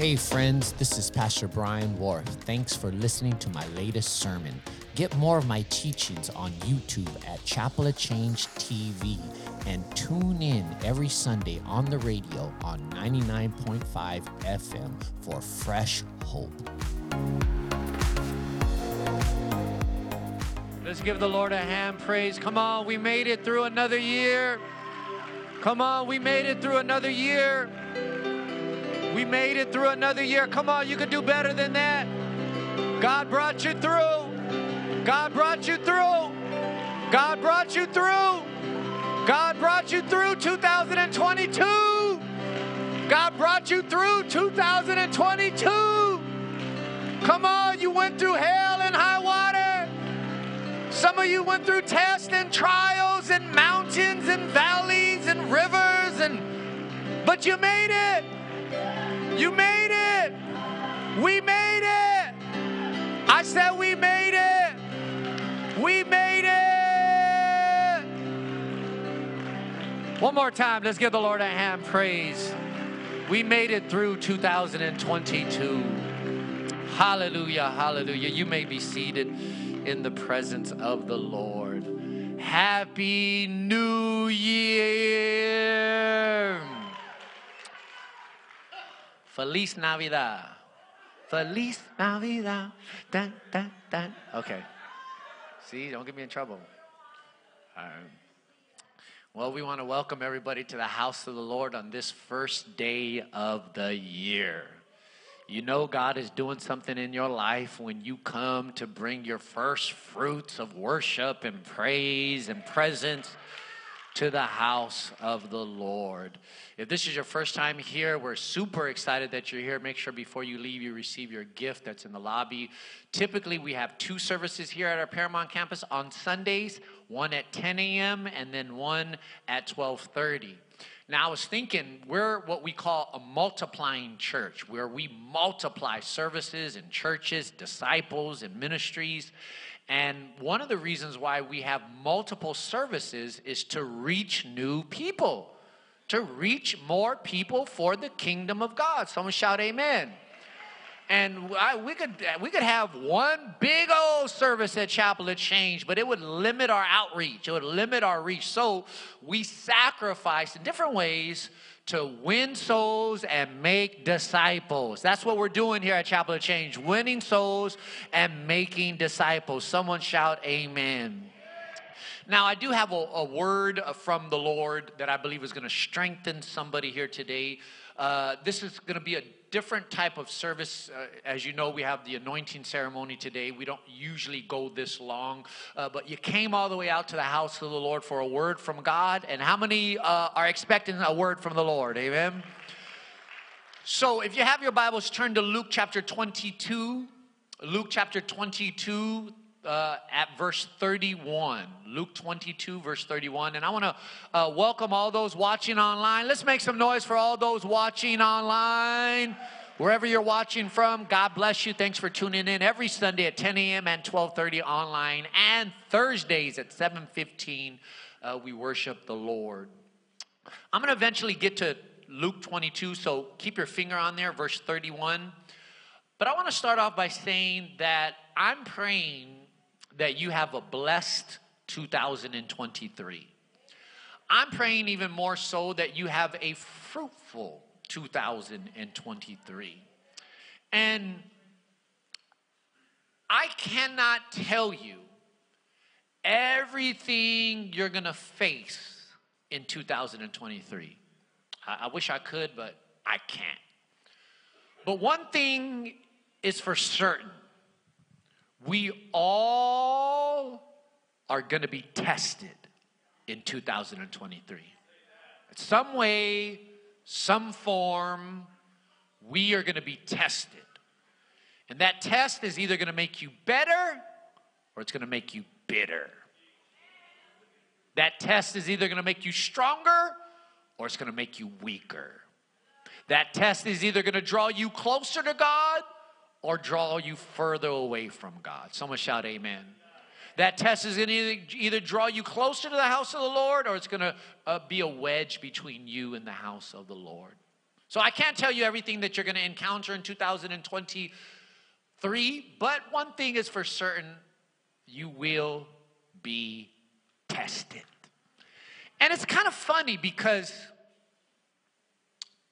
Hey, friends, this is Pastor Brian Warth. Thanks for listening to my latest sermon. Get more of my teachings on YouTube at Chapel of Change TV and tune in every Sunday on the radio on 99.5 FM for fresh hope. Let's give the Lord a hand praise. Come on, we made it through another year. Come on, we made it through another year. We made it through another year. Come on, you can do better than that. God brought you through. God brought you through. God brought you through. God brought you through 2022. God brought you through 2022. Come on, you went through hell and high water. Some of you went through tests and trials and mountains and valleys and rivers and but you made it. You made it. We made it. I said we made it. We made it. One more time, let's give the Lord a hand praise. We made it through 2022. Hallelujah, hallelujah. You may be seated in the presence of the Lord. Happy New Year! Feliz Navidad. Feliz Navidad. Dun, dun, dun. Okay. See, don't get me in trouble. Well, we want to welcome everybody to the house of the Lord on this first day of the year. You know, God is doing something in your life when you come to bring your first fruits of worship and praise and presence to the house of the Lord. If this is your first time here, we're super excited that you're here. Make sure before you leave, you receive your gift that's in the lobby. Typically, we have two services here at our Paramount campus on Sundays, one at 10 a.m. and then one at 12:30. Now, I was thinking we're what we call a multiplying church, where we multiply services and churches, disciples, and ministries. And one of the reasons why we have multiple services is to reach new people, to reach more people for the kingdom of God. Someone shout, Amen. And I, we could we could have one big old service at Chapel of Change, but it would limit our outreach. It would limit our reach. So we sacrifice in different ways to win souls and make disciples. That's what we're doing here at Chapel of Change, winning souls and making disciples. Someone shout amen. Now, I do have a, a word from the Lord that I believe is going to strengthen somebody here today. Uh, this is going to be a different type of service. Uh, as you know, we have the anointing ceremony today. We don't usually go this long, uh, but you came all the way out to the house of the Lord for a word from God. And how many uh, are expecting a word from the Lord? Amen. So, if you have your Bibles, turn to Luke chapter 22. Luke chapter 22, uh, at verse 31. Luke 22, verse 31. And I want to uh, welcome all those watching online. Let's make some noise for all those watching online. Wherever you're watching from, God bless you. Thanks for tuning in every Sunday at 10 a.m. and 12:30 online, and Thursdays at 7:15. Uh, we worship the Lord. I'm going to eventually get to Luke 22, so keep your finger on there, verse 31. But I want to start off by saying that I'm praying that you have a blessed 2023. I'm praying even more so that you have a fruitful 2023. And I cannot tell you everything you're going to face in 2023. I, I wish I could, but I can't. But one thing is for certain we all are going to be tested in 2023. Some way, some form, we are going to be tested. And that test is either going to make you better or it's going to make you bitter. That test is either going to make you stronger or it's going to make you weaker. That test is either going to draw you closer to God or draw you further away from God. Someone shout, Amen. That test is going to either, draw you closer to the house of the Lord or it's going to uh, be a wedge between you and the house of the Lord. So I can't tell you everything that you're going to encounter in 2023, but one thing is for certain you will be tested. And it's kind of funny because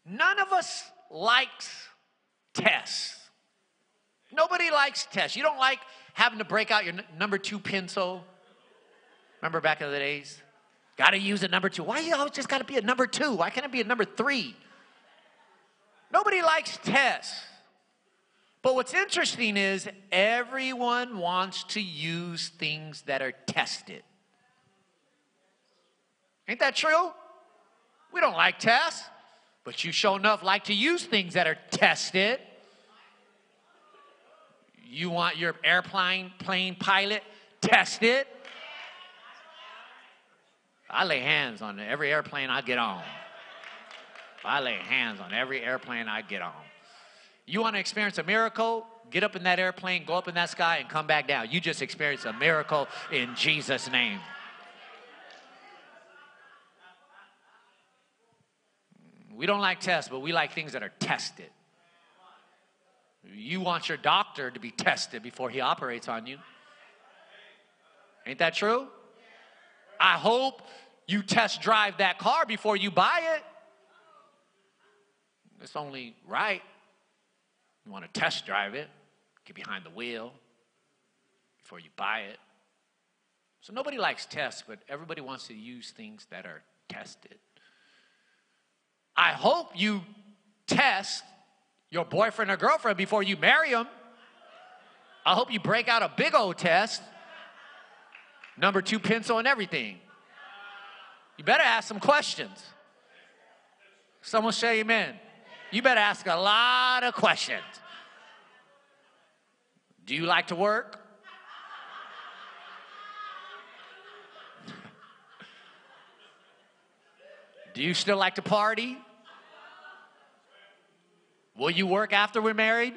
none of us likes tests. Nobody likes tests. You don't like having to break out your n- number two pencil. Remember back in the days? Got to use a number two. Why you always just got to be a number two? Why can't it be a number three? Nobody likes tests. But what's interesting is everyone wants to use things that are tested. Ain't that true? We don't like tests, but you sure enough like to use things that are tested. You want your airplane plane pilot tested? I lay hands on every airplane I get on. I lay hands on every airplane I get on. You want to experience a miracle? Get up in that airplane, go up in that sky, and come back down. You just experienced a miracle in Jesus' name. We don't like tests, but we like things that are tested. You want your doctor to be tested before he operates on you. Ain't that true? I hope you test drive that car before you buy it. It's only right. You want to test drive it, get behind the wheel before you buy it. So nobody likes tests, but everybody wants to use things that are tested. I hope you test your boyfriend or girlfriend before you marry them. I hope you break out a big old test, number two pencil and everything. You better ask some questions. Someone say amen. You better ask a lot of questions. Do you like to work? Do you still like to party? Will you work after we're married?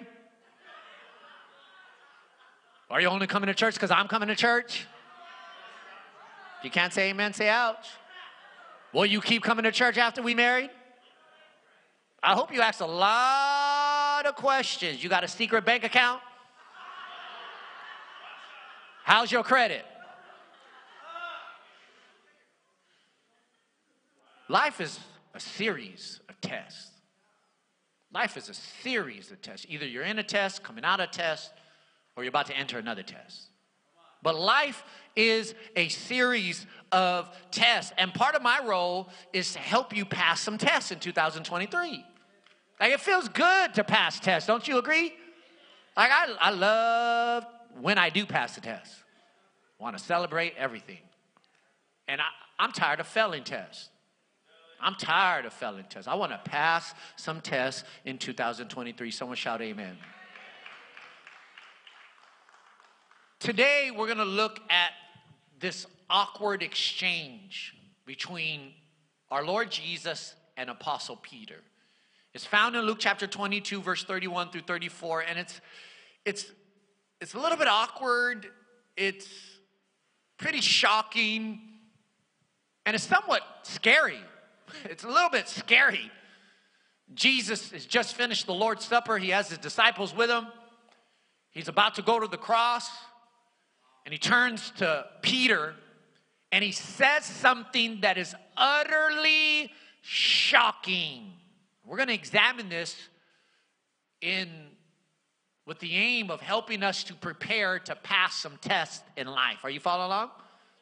Are you only coming to church because I'm coming to church? If you can't say amen, say ouch. Will you keep coming to church after we married? I hope you asked a lot of questions. You got a secret bank account? How's your credit? Life is a series of tests. Life is a series of tests. Either you're in a test, coming out of a test, or you're about to enter another test. But life is a series of tests. And part of my role is to help you pass some tests in 2023. Like it feels good to pass tests, don't you agree? Like I, I love when I do pass the test. Want to celebrate everything. And I, I'm tired of failing tests. I'm tired of failing tests. I want to pass some tests in 2023. Someone shout amen. Today, we're going to look at this awkward exchange between our Lord Jesus and Apostle Peter. It's found in Luke chapter 22, verse 31 through 34, and it's, it's, it's a little bit awkward. It's pretty shocking, and it's somewhat scary. It's a little bit scary. Jesus has just finished the Lord's Supper. He has his disciples with him. He's about to go to the cross. And he turns to Peter and he says something that is utterly shocking. We're going to examine this in with the aim of helping us to prepare to pass some tests in life. Are you following along?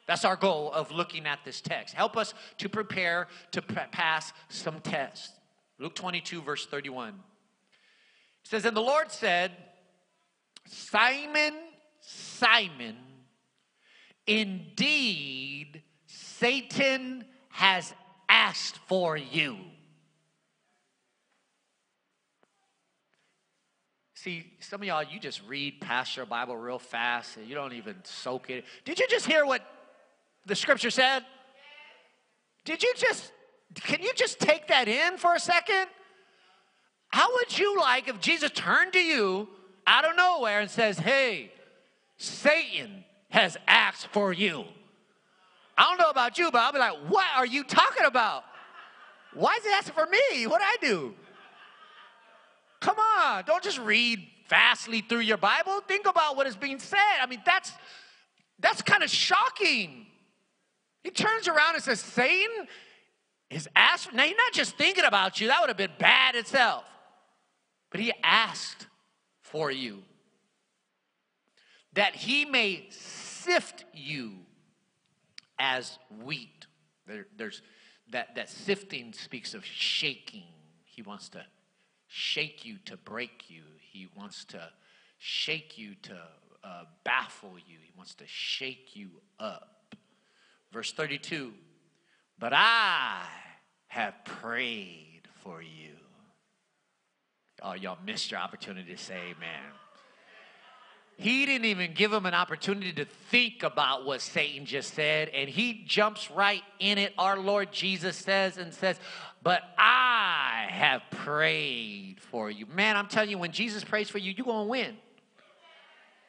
That's our goal of looking at this text. Help us to prepare to pass some tests. Luke 22, verse 31. It says, And the Lord said, Simon, Simon, indeed, Satan has asked for you. See, some of y'all, you just read past your Bible real fast and you don't even soak it. Did you just hear what the scripture said? Did you just, can you just take that in for a second? How would you like if Jesus turned to you out of nowhere and says, Hey, Satan has asked for you? I don't know about you, but I'll be like, What are you talking about? Why is he asking for me? What do I do? Come on, don't just read fastly through your Bible. Think about what is being said. I mean, that's that's kind of shocking. He turns around and says, Satan is asked. Now, he's not just thinking about you, that would have been bad itself. But he asked for you that he may sift you as wheat. There, there's that, that sifting speaks of shaking. He wants to shake you to break you. He wants to shake you to uh, baffle you. He wants to shake you up. Verse 32 But I have prayed for you. Oh, y'all missed your opportunity to say amen. He didn't even give him an opportunity to think about what Satan just said, and he jumps right in it. Our Lord Jesus says and says, But I have prayed for you. Man, I'm telling you, when Jesus prays for you, you're going to win.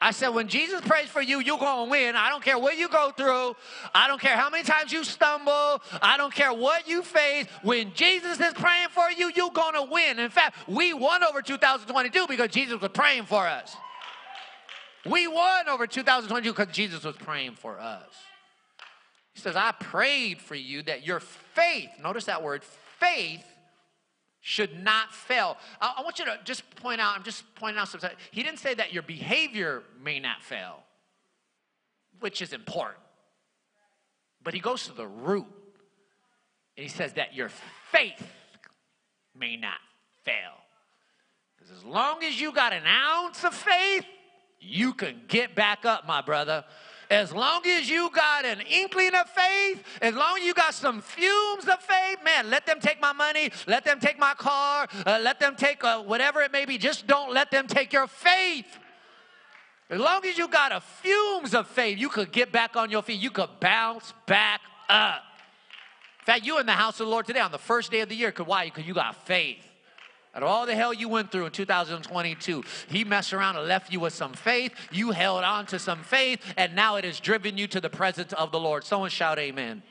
I said, when Jesus prays for you, you're going to win. I don't care what you go through. I don't care how many times you stumble. I don't care what you face. When Jesus is praying for you, you're going to win. In fact, we won over 2022 because Jesus was praying for us. We won over 2022 because Jesus was praying for us. He says, I prayed for you that your faith, notice that word, faith, should not fail. I, I want you to just point out, I'm just pointing out something. He didn't say that your behavior may not fail, which is important. But he goes to the root and he says that your faith may not fail. Because as long as you got an ounce of faith, you can get back up, my brother. As long as you got an inkling of faith, as long as you got some fumes of faith, man, let them take my money, let them take my car, uh, let them take uh, whatever it may be. Just don't let them take your faith. As long as you got a fumes of faith, you could get back on your feet. You could bounce back up. In fact, you in the house of the Lord today on the first day of the year. Cause why? Because you got faith. Out of all the hell you went through in 2022, he messed around and left you with some faith. You held on to some faith, and now it has driven you to the presence of the Lord. Someone shout, Amen.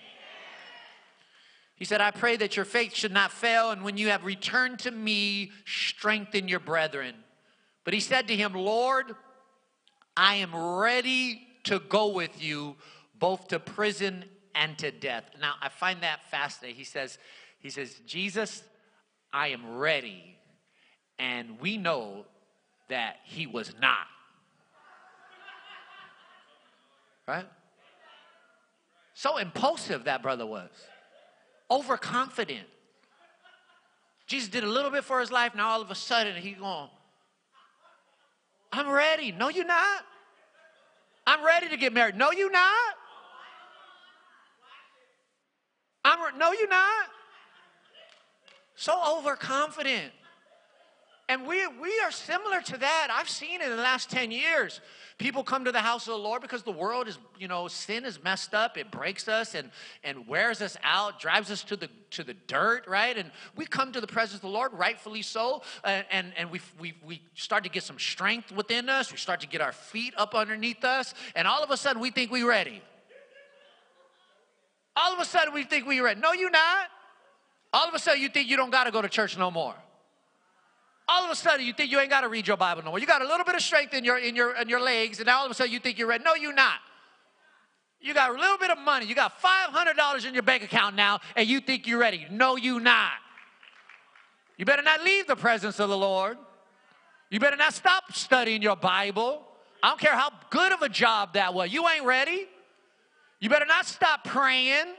He said, I pray that your faith should not fail, and when you have returned to me, strengthen your brethren. But he said to him, Lord, I am ready to go with you both to prison and to death. Now, I find that fascinating. He says, he says, Jesus, I am ready. And we know that he was not. Right? So impulsive that brother was, overconfident. Jesus did a little bit for his life, now all of a sudden he's going, I'm ready. No, you're not. I'm ready to get married. No, you're not. I'm re- no, you're not so overconfident. And we, we are similar to that. I've seen it in the last 10 years. People come to the house of the Lord because the world is, you know, sin is messed up. It breaks us and, and wears us out, drives us to the, to the dirt, right? And we come to the presence of the Lord, rightfully so. And, and, and we, we, we start to get some strength within us. We start to get our feet up underneath us. And all of a sudden, we think we're ready. All of a sudden, we think we're ready. No, you're not. All of a sudden, you think you don't got to go to church no more. All of a sudden, you think you ain't got to read your Bible no more. You got a little bit of strength in your in your in your legs, and now all of a sudden you think you're ready. No, you're not. You got a little bit of money. You got five hundred dollars in your bank account now, and you think you're ready. No, you're not. You better not leave the presence of the Lord. You better not stop studying your Bible. I don't care how good of a job that was. You ain't ready. You better not stop praying.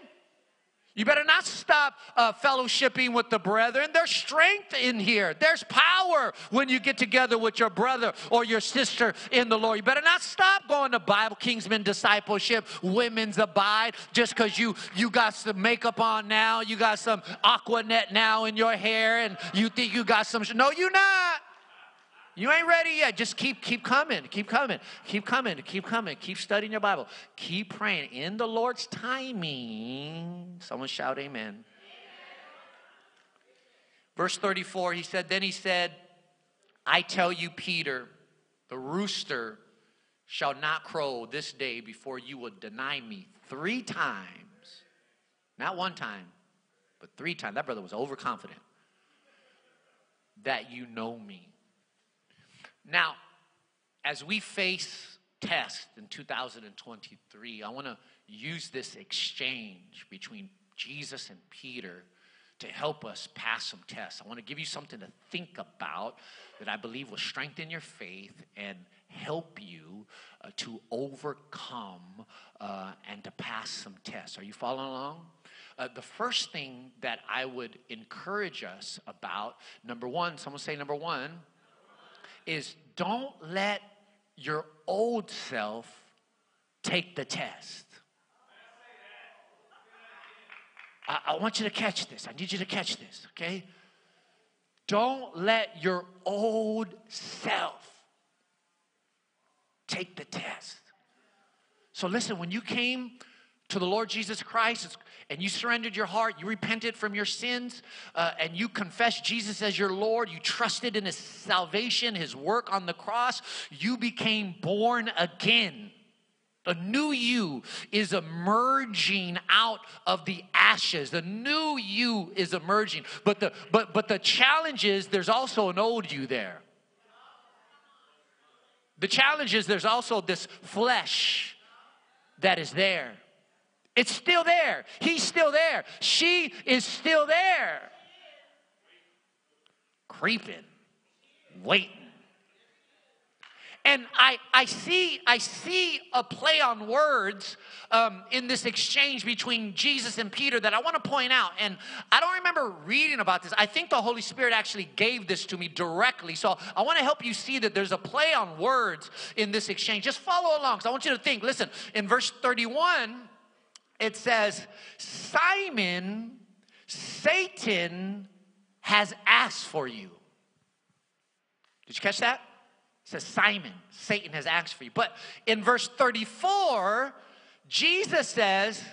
You better not stop uh, fellowshipping with the brethren. There's strength in here. There's power when you get together with your brother or your sister in the Lord. You better not stop going to Bible Kingsman discipleship, women's abide, just because you you got some makeup on now, you got some Aquanet now in your hair, and you think you got some. No, you're not. You ain't ready yet. Just keep keep coming, keep coming, keep coming, keep coming, keep studying your Bible, keep praying in the Lord's timing. Someone shout amen. amen. Verse 34, he said, Then he said, I tell you, Peter, the rooster shall not crow this day before you will deny me three times. Not one time, but three times. That brother was overconfident that you know me. Now, as we face tests in 2023, I want to use this exchange between Jesus and Peter to help us pass some tests. I want to give you something to think about that I believe will strengthen your faith and help you uh, to overcome uh, and to pass some tests. Are you following along? Uh, the first thing that I would encourage us about, number one, someone say number one, is don't let your old self take the test. I, I want you to catch this. I need you to catch this, okay? Don't let your old self take the test. So, listen, when you came to the Lord Jesus Christ and you surrendered your heart, you repented from your sins, uh, and you confessed Jesus as your Lord, you trusted in His salvation, His work on the cross, you became born again. The new you is emerging out of the ashes. The new you is emerging. But the but but the challenge is there's also an old you there. The challenge is there's also this flesh that is there. It's still there. He's still there. She is still there. Creeping, waiting. And I, I see I see a play on words um, in this exchange between Jesus and Peter that I want to point out. And I don't remember reading about this. I think the Holy Spirit actually gave this to me directly. So I want to help you see that there's a play on words in this exchange. Just follow along. So I want you to think. Listen, in verse 31, it says, Simon, Satan has asked for you. Did you catch that? It says, Simon, Satan has asked for you. But in verse 34, Jesus says,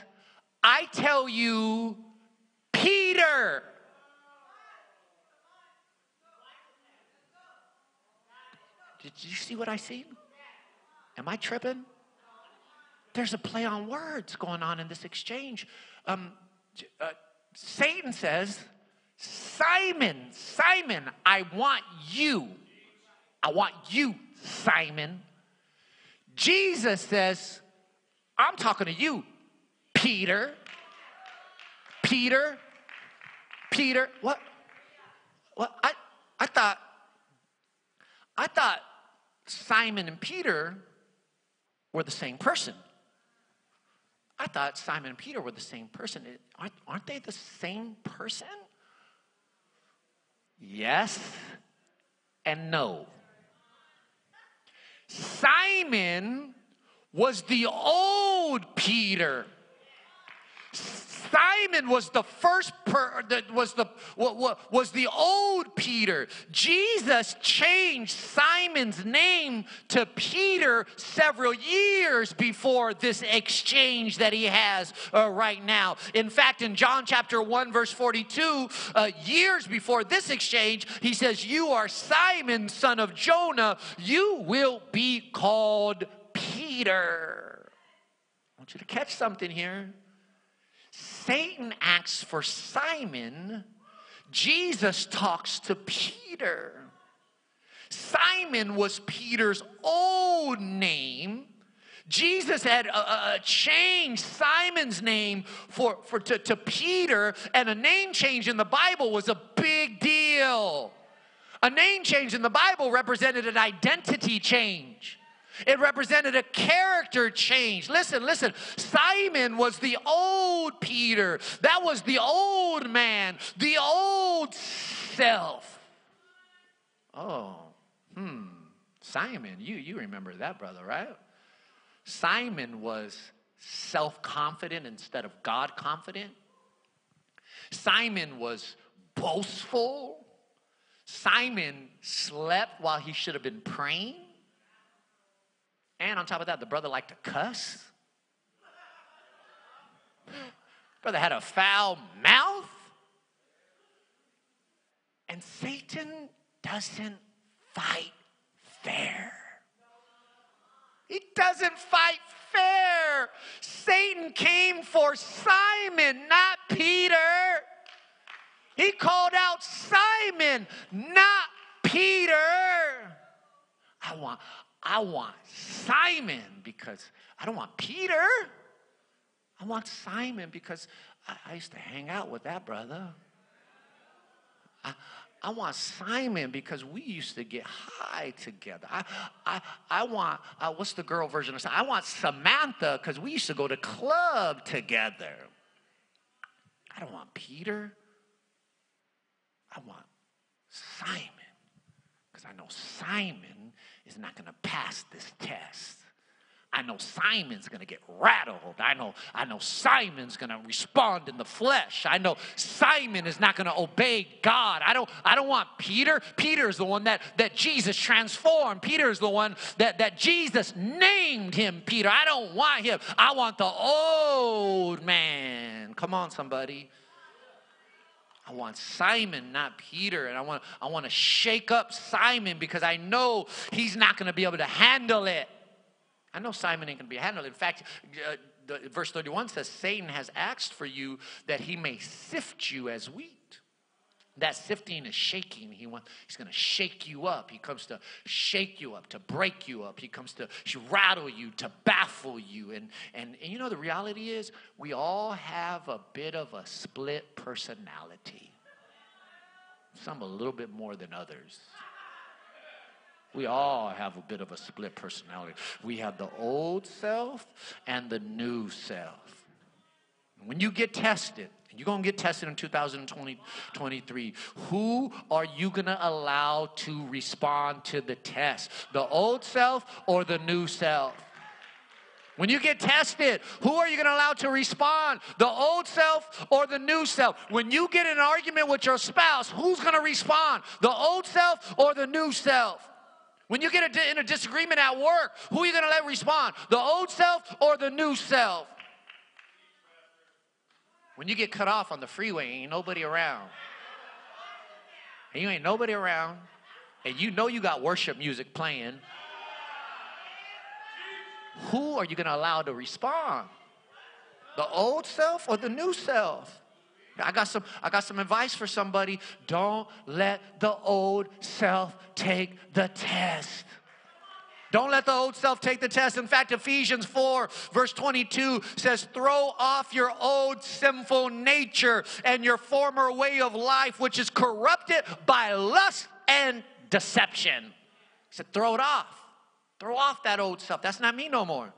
I tell you, Peter. Did you see what I see? Am I tripping? There's a play on words going on in this exchange. Um, uh, Satan says, Simon, Simon, I want you. I want you, Simon. Jesus says, I'm talking to you, Peter. Peter. Peter. What? What? I, I thought, I thought Simon and Peter were the same person. I thought Simon and Peter were the same person. Aren't, aren't they the same person? Yes and no. Simon was the old Peter. Simon was the first per, that was the was the old Peter. Jesus changed Simon's name to Peter several years before this exchange that he has uh, right now. In fact, in John chapter 1 verse 42, uh, years before this exchange, he says, "You are Simon son of Jonah, you will be called Peter." I want you to catch something here. Satan asks for Simon, Jesus talks to Peter. Simon was Peter's old name. Jesus had uh, uh, changed Simon's name for, for, to, to Peter, and a name change in the Bible was a big deal. A name change in the Bible represented an identity change. It represented a character change. Listen, listen. Simon was the old Peter. That was the old man, the old self. Oh, hmm. Simon, you you remember that brother, right? Simon was self-confident instead of God confident. Simon was boastful. Simon slept while he should have been praying. And on top of that, the brother liked to cuss. Brother had a foul mouth. And Satan doesn't fight fair. He doesn't fight fair. Satan came for Simon, not Peter. He called out Simon, not Peter. I want, I want Simon because I don't want Peter. I want Simon because I, I used to hang out with that brother. I, I want Simon because we used to get high together. I, I, I want, uh, what's the girl version of Simon? I want Samantha because we used to go to club together. I don't want Peter. I want Simon because I know Simon is not going to pass this test. I know Simon's going to get rattled. I know, I know Simon's going to respond in the flesh. I know Simon is not going to obey God. I don't, I don't want Peter. Peter is the one that, that Jesus transformed. Peter is the one that, that Jesus named him Peter. I don't want him. I want the old man. Come on, somebody. I want Simon, not Peter. And I want, I want to shake up Simon because I know he's not going to be able to handle it. I know Simon ain't going to be handled. In fact, uh, the, verse 31 says, Satan has asked for you that he may sift you as wheat. That sifting is shaking. He wants, he's going to shake you up. He comes to shake you up, to break you up. He comes to rattle you, to baffle you. And, and, and you know, the reality is, we all have a bit of a split personality. Some a little bit more than others. We all have a bit of a split personality. We have the old self and the new self. When you get tested, you're going to get tested in 2023. Who are you going to allow to respond to the test? The old self or the new self? When you get tested, who are you going to allow to respond? The old self or the new self? When you get in an argument with your spouse, who's going to respond? The old self or the new self? When you get in a disagreement at work, who are you going to let respond? The old self or the new self? When you get cut off on the freeway, ain't nobody around. And you ain't nobody around, and you know you got worship music playing. Who are you going to allow to respond? The old self or the new self? I got some I got some advice for somebody. Don't let the old self take the test. Don't let the old self take the test. In fact, Ephesians 4, verse 22 says, Throw off your old sinful nature and your former way of life, which is corrupted by lust and deception. He said, Throw it off. Throw off that old self. That's not me no more.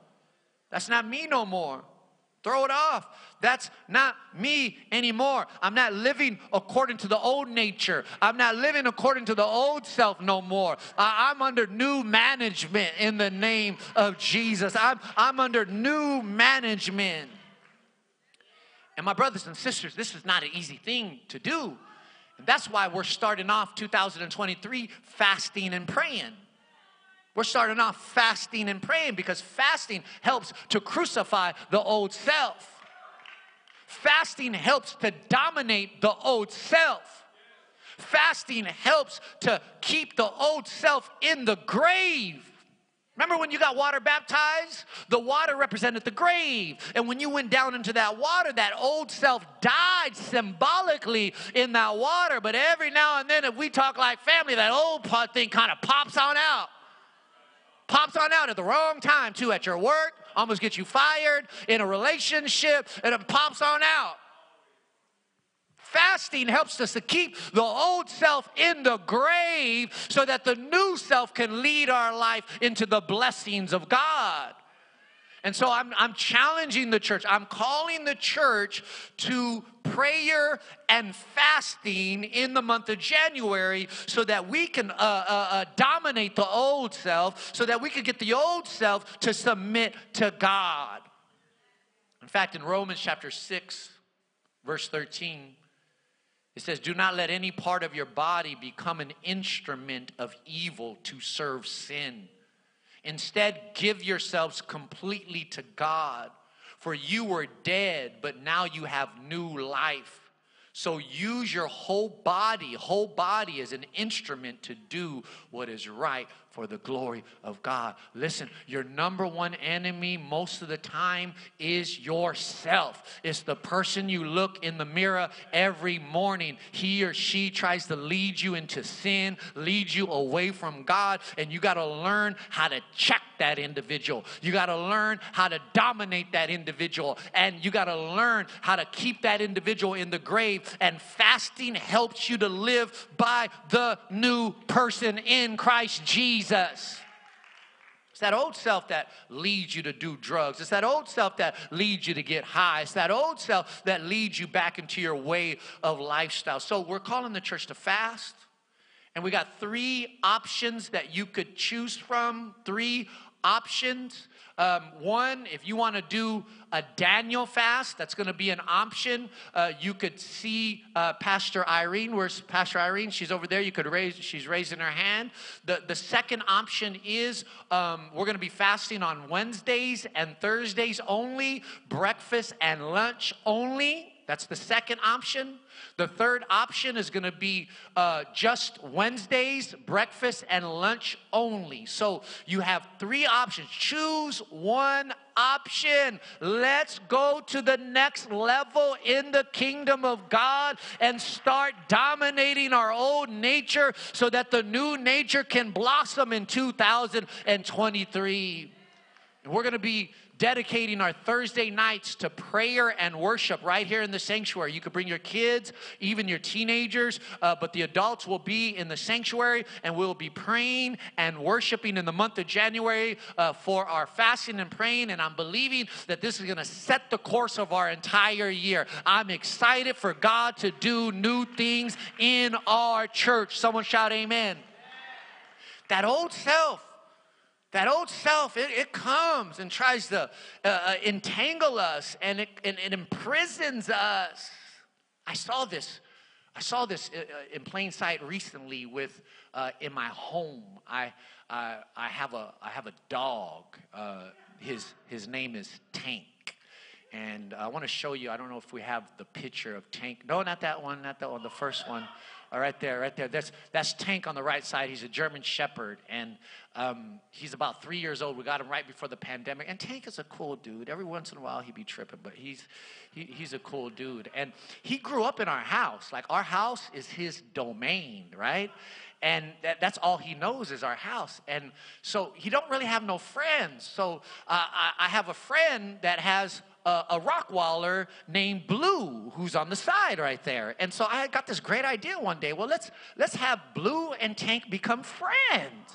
That's not me no more. Throw it off. That's not me anymore. I'm not living according to the old nature. I'm not living according to the old self no more. I'm under new management in the name of Jesus. I'm, I'm under new management. And my brothers and sisters, this is not an easy thing to do. And that's why we're starting off 2023 fasting and praying. We're starting off fasting and praying because fasting helps to crucify the old self. Fasting helps to dominate the old self. Fasting helps to keep the old self in the grave. Remember when you got water baptized? The water represented the grave. And when you went down into that water, that old self died symbolically in that water. But every now and then, if we talk like family, that old part thing kind of pops on out pops on out at the wrong time, too, at your work, almost gets you fired, in a relationship, and it pops on out. Fasting helps us to keep the old self in the grave so that the new self can lead our life into the blessings of God. And so I'm, I'm challenging the church. I'm calling the church to prayer and fasting in the month of January so that we can uh, uh, uh, dominate the old self, so that we can get the old self to submit to God. In fact, in Romans chapter 6, verse 13, it says, Do not let any part of your body become an instrument of evil to serve sin. Instead, give yourselves completely to God, for you were dead, but now you have new life. So use your whole body, whole body as an instrument to do what is right for the glory of God. Listen, your number one enemy most of the time is yourself. It's the person you look in the mirror every morning. He or she tries to lead you into sin, lead you away from God, and you got to learn how to check that individual. You got to learn how to dominate that individual, and you got to learn how to keep that individual in the grave. And fasting helps you to live by the new person in Christ Jesus. It's that old self that leads you to do drugs. It's that old self that leads you to get high. It's that old self that leads you back into your way of lifestyle. So we're calling the church to fast. And we got three options that you could choose from. Three options. Um, one, if you want to do a Daniel fast, that's going to be an option. Uh, you could see uh, Pastor Irene. Where's Pastor Irene? She's over there. You could raise. She's raising her hand. The the second option is um, we're going to be fasting on Wednesdays and Thursdays only, breakfast and lunch only. That's the second option. The third option is going to be uh, just Wednesdays, breakfast, and lunch only. So you have three options. Choose one option. Let's go to the next level in the kingdom of God and start dominating our old nature so that the new nature can blossom in 2023. We're going to be dedicating our Thursday nights to prayer and worship right here in the sanctuary. You could bring your kids, even your teenagers, uh, but the adults will be in the sanctuary and we'll be praying and worshiping in the month of January uh, for our fasting and praying. And I'm believing that this is going to set the course of our entire year. I'm excited for God to do new things in our church. Someone shout, Amen. That old self that old self, it, it comes and tries to uh, uh, entangle us and it, and it imprisons us. I saw this. I saw this uh, uh, in plain sight recently with uh, in my home. I, I, I, have a, I have a dog. Uh, his, his name is Tank. And I want to show you, I don't know if we have the picture of Tank. No, not that one, not that one, the first one. Oh, right there, right there. That's, that's Tank on the right side. He's a German Shepherd, and um, he's about three years old. We got him right before the pandemic. And Tank is a cool dude. Every once in a while, he'd be tripping, but he's, he, he's a cool dude. And he grew up in our house. Like, our house is his domain, right? and that, that's all he knows is our house and so he don't really have no friends so uh, I, I, have a friend that has a, a Rottweiler named Blue, who's on the side right there. And so I got this great idea one day. Well, let's let's have Blue and Tank become friends.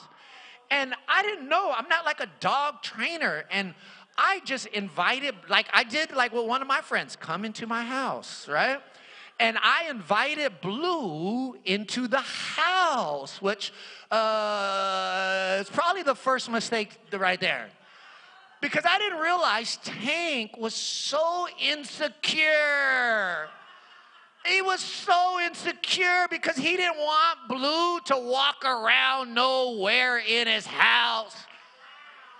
And I didn't know. I'm not like a dog trainer, and I just invited, like I did, like with one of my friends, come into my house, right? and I invited Blue into the house, which uh, is probably the first mistake right there because I didn't realize Tank was so insecure. He was so insecure because he didn't want Blue to walk around nowhere in his house.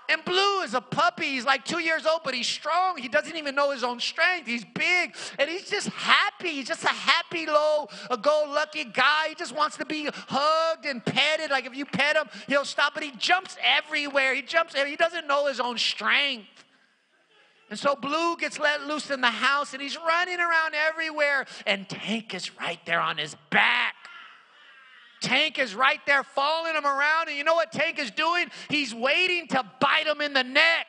And Blue is a puppy. He's like two years old, but he's strong. He doesn't even know his own strength. He's big and he's just happy. He's just a happy, low, a go lucky guy. He just wants to be hugged and petted. Like if you pet him, he'll stop, but he jumps everywhere. He jumps, he doesn't know his own strength. And so Blue gets let loose in the house and he's running around everywhere. And Tank is right there on his back. Tank is right there following him around. And you know what Tank is doing? He's waiting to bite him in the neck.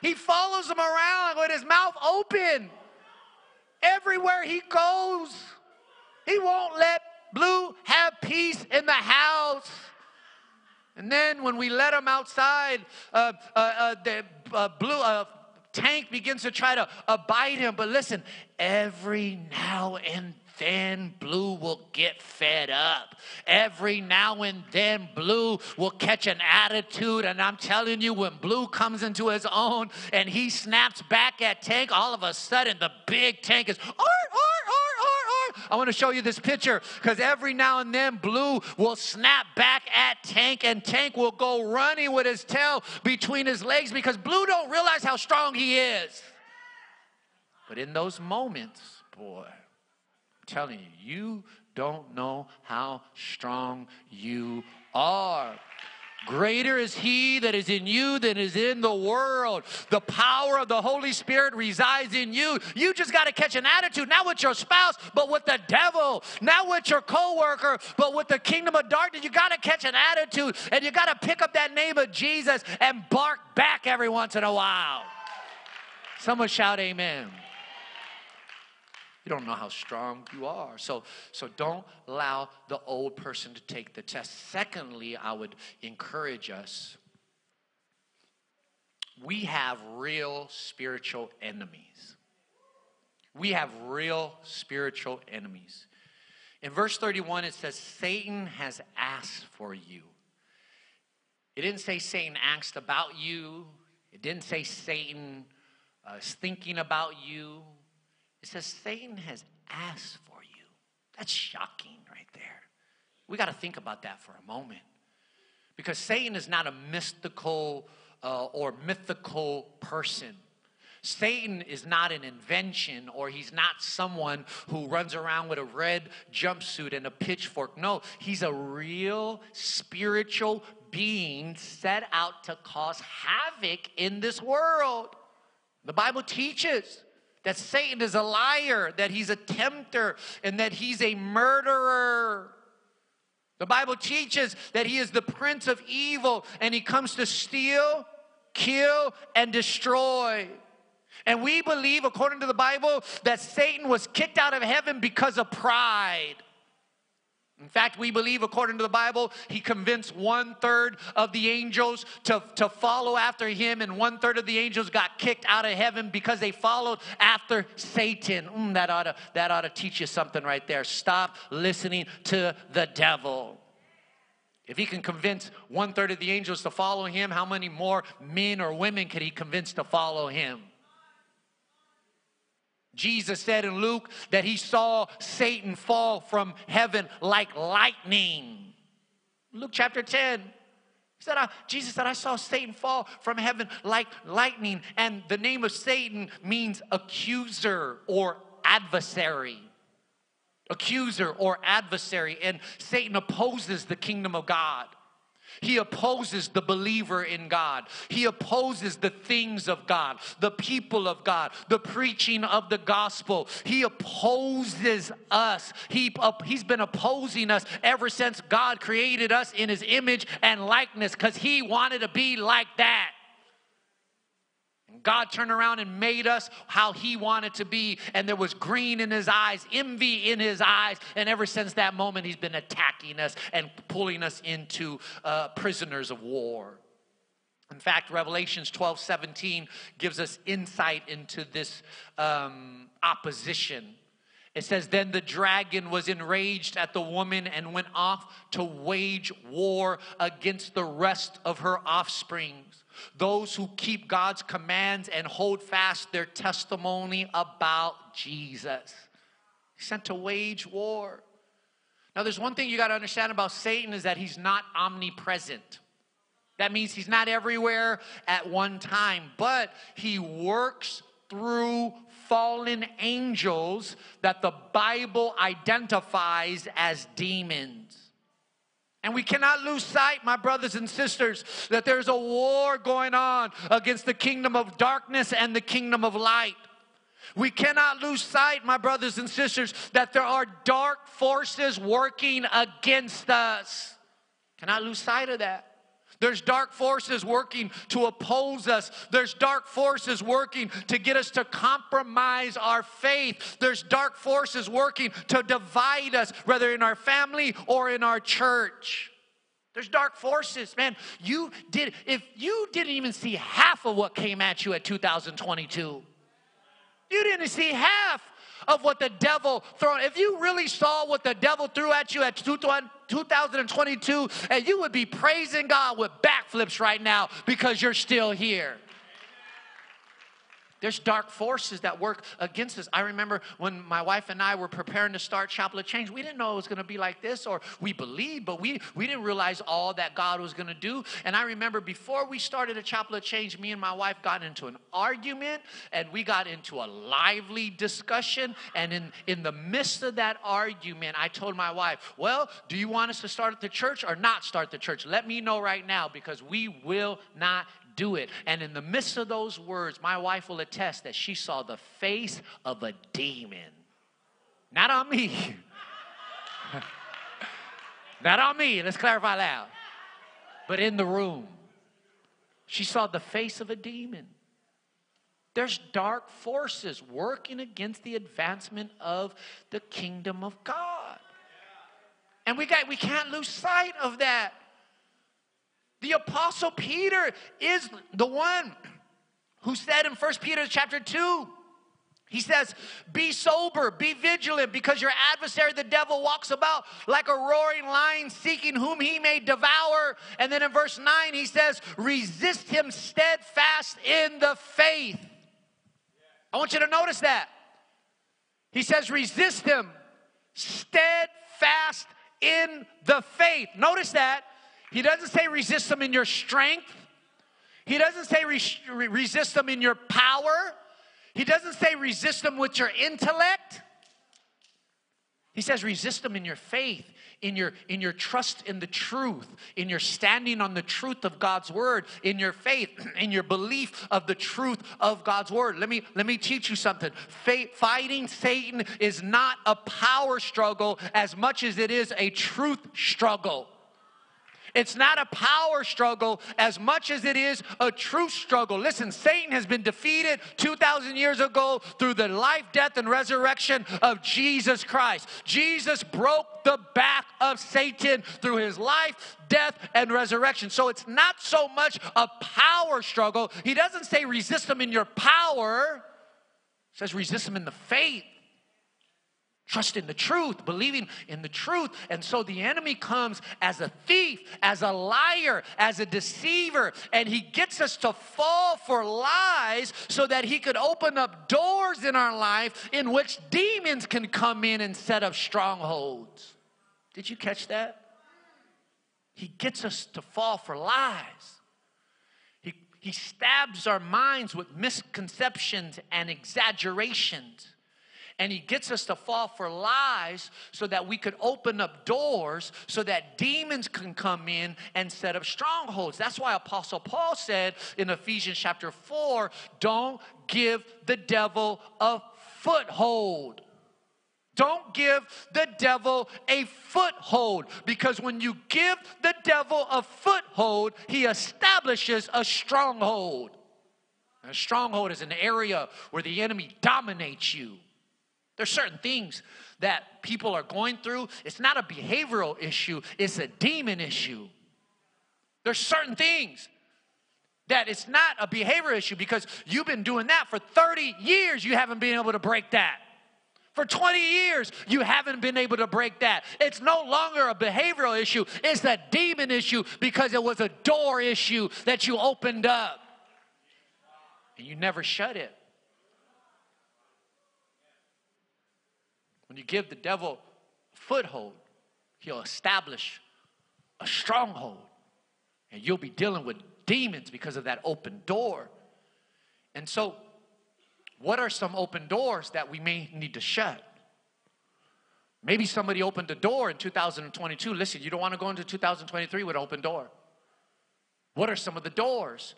He follows him around with his mouth open. Everywhere he goes, he won't let Blue have peace in the house. And then when we let him outside, uh, uh, uh, the uh, Blue uh, Tank begins to try to bite him. But listen, every now and then Blue will get fed up. Every now and then Blue will catch an attitude. And I'm telling you, when Blue comes into his own and he snaps back at Tank, all of a sudden the big Tank is, ar, ar, ar, ar, ar. I want to show you this picture because every now and then Blue will snap back at Tank and Tank will go running with his tail between his legs because Blue don't realize how strong he is. But in those moments, boy, telling you, you don't know how strong you are. Greater is he that is in you than is in the world. The power of the Holy Spirit resides in you. You just got to catch an attitude, not with your spouse, but with the devil, not with your coworker, but with the kingdom of darkness. You got to catch an attitude and you got to pick up that name of Jesus and bark back every once in a while. Someone shout amen. You don't know how strong you are. So, so don't allow the old person to take the test. Secondly, I would encourage us we have real spiritual enemies. We have real spiritual enemies. In verse 31, it says, Satan has asked for you. It didn't say Satan asked about you, it didn't say Satan uh, is thinking about you. It says Satan has asked for you. That's shocking right there. We got to think about that for a moment. Because Satan is not a mystical uh, or mythical person. Satan is not an invention or he's not someone who runs around with a red jumpsuit and a pitchfork. No, he's a real spiritual being set out to cause havoc in this world. The Bible teaches that Satan is a liar, that he's a tempter, and that he's a murderer. The Bible teaches that he is the prince of evil and he comes to steal, kill, and destroy. And we believe, according to the Bible, that Satan was kicked out of heaven because of pride. In fact, we believe, according to the Bible, he convinced one third of the angels to, to follow after him, and one third of the angels got kicked out of heaven because they followed after Satan. Mm, that, ought to, that ought to teach you something right there. Stop listening to the devil. If he can convince one third of the angels to follow him, how many more men or women can he convince to follow him? Jesus said in Luke that he saw Satan fall from heaven like lightning. Luke chapter 10. He said, Jesus said, I saw Satan fall from heaven like lightning. And the name of Satan means accuser or adversary. Accuser or adversary. And Satan opposes the kingdom of God. He opposes the believer in God. He opposes the things of God, the people of God, the preaching of the gospel. He opposes us. He, uh, he's been opposing us ever since God created us in his image and likeness because he wanted to be like that. God turned around and made us how He wanted to be, and there was green in His eyes, envy in His eyes, and ever since that moment, He's been attacking us and pulling us into uh, prisoners of war. In fact, Revelations 12 17 gives us insight into this um, opposition. It says, Then the dragon was enraged at the woman and went off to wage war against the rest of her offsprings those who keep God's commands and hold fast their testimony about Jesus. He's sent to wage war. Now, there's one thing you got to understand about Satan is that he's not omnipresent. That means he's not everywhere at one time, but he works through fallen angels that the Bible identifies as demons. And we cannot lose sight, my brothers and sisters, that there's a war going on against the kingdom of darkness and the kingdom of light. We cannot lose sight, my brothers and sisters, that there are dark forces working against us. Cannot lose sight of that. There's dark forces working to oppose us. There's dark forces working to get us to compromise our faith. There's dark forces working to divide us, whether in our family or in our church. There's dark forces, man. You did, if you didn't even see half of what came at you at 2022, you didn't see half of what the devil threw. If you really saw what the devil threw at you at 2022, and you would be praising God with backflips right now because you're still here. There's dark forces that work against us. I remember when my wife and I were preparing to start Chapel of Change, we didn't know it was going to be like this, or we believed, but we, we didn't realize all that God was going to do. And I remember before we started a Chapel of Change, me and my wife got into an argument, and we got into a lively discussion. And in, in the midst of that argument, I told my wife, Well, do you want us to start the church or not start the church? Let me know right now because we will not do it. And in the midst of those words, my wife will attest that she saw the face of a demon. Not on me. Not on me. Let's clarify that. But in the room, she saw the face of a demon. There's dark forces working against the advancement of the kingdom of God. And we got we can't lose sight of that. The apostle Peter is the one who said in First Peter chapter 2, he says, Be sober, be vigilant, because your adversary, the devil, walks about like a roaring lion seeking whom he may devour. And then in verse 9, he says, Resist him steadfast in the faith. I want you to notice that. He says, Resist him steadfast in the faith. Notice that. He doesn't say resist them in your strength. He doesn't say re- resist them in your power. He doesn't say resist them with your intellect. He says resist them in your faith, in your in your trust in the truth, in your standing on the truth of God's word, in your faith, in your belief of the truth of God's word. Let me let me teach you something. Faith, fighting Satan is not a power struggle as much as it is a truth struggle. It's not a power struggle as much as it is a truth struggle. Listen, Satan has been defeated 2,000 years ago through the life, death, and resurrection of Jesus Christ. Jesus broke the back of Satan through his life, death, and resurrection. So it's not so much a power struggle. He doesn't say resist him in your power, he says resist him in the faith trust in the truth, believing in the truth. And so the enemy comes as a thief, as a liar, as a deceiver, and he gets us to fall for lies so that he could open up doors in our life in which demons can come in and set up strongholds. Did you catch that? He gets us to fall for lies. He, he stabs our minds with misconceptions and exaggerations and he gets us to fall for lies so that we could open up doors so that demons can come in and set up strongholds. That's why Apostle Paul said in Ephesians chapter 4 don't give the devil a foothold. Don't give the devil a foothold because when you give the devil a foothold, he establishes a stronghold. A stronghold is an area where the enemy dominates you. There's certain things that people are going through. It's not a behavioral issue, it's a demon issue. There's certain things that it's not a behavior issue because you've been doing that for 30 years, you haven't been able to break that. For 20 years, you haven't been able to break that. It's no longer a behavioral issue, it's a demon issue because it was a door issue that you opened up and you never shut it. When you give the devil a foothold, he'll establish a stronghold. And you'll be dealing with demons because of that open door. And so, what are some open doors that we may need to shut? Maybe somebody opened a door in 2022. Listen, you don't want to go into 2023 with an open door. What are some of the doors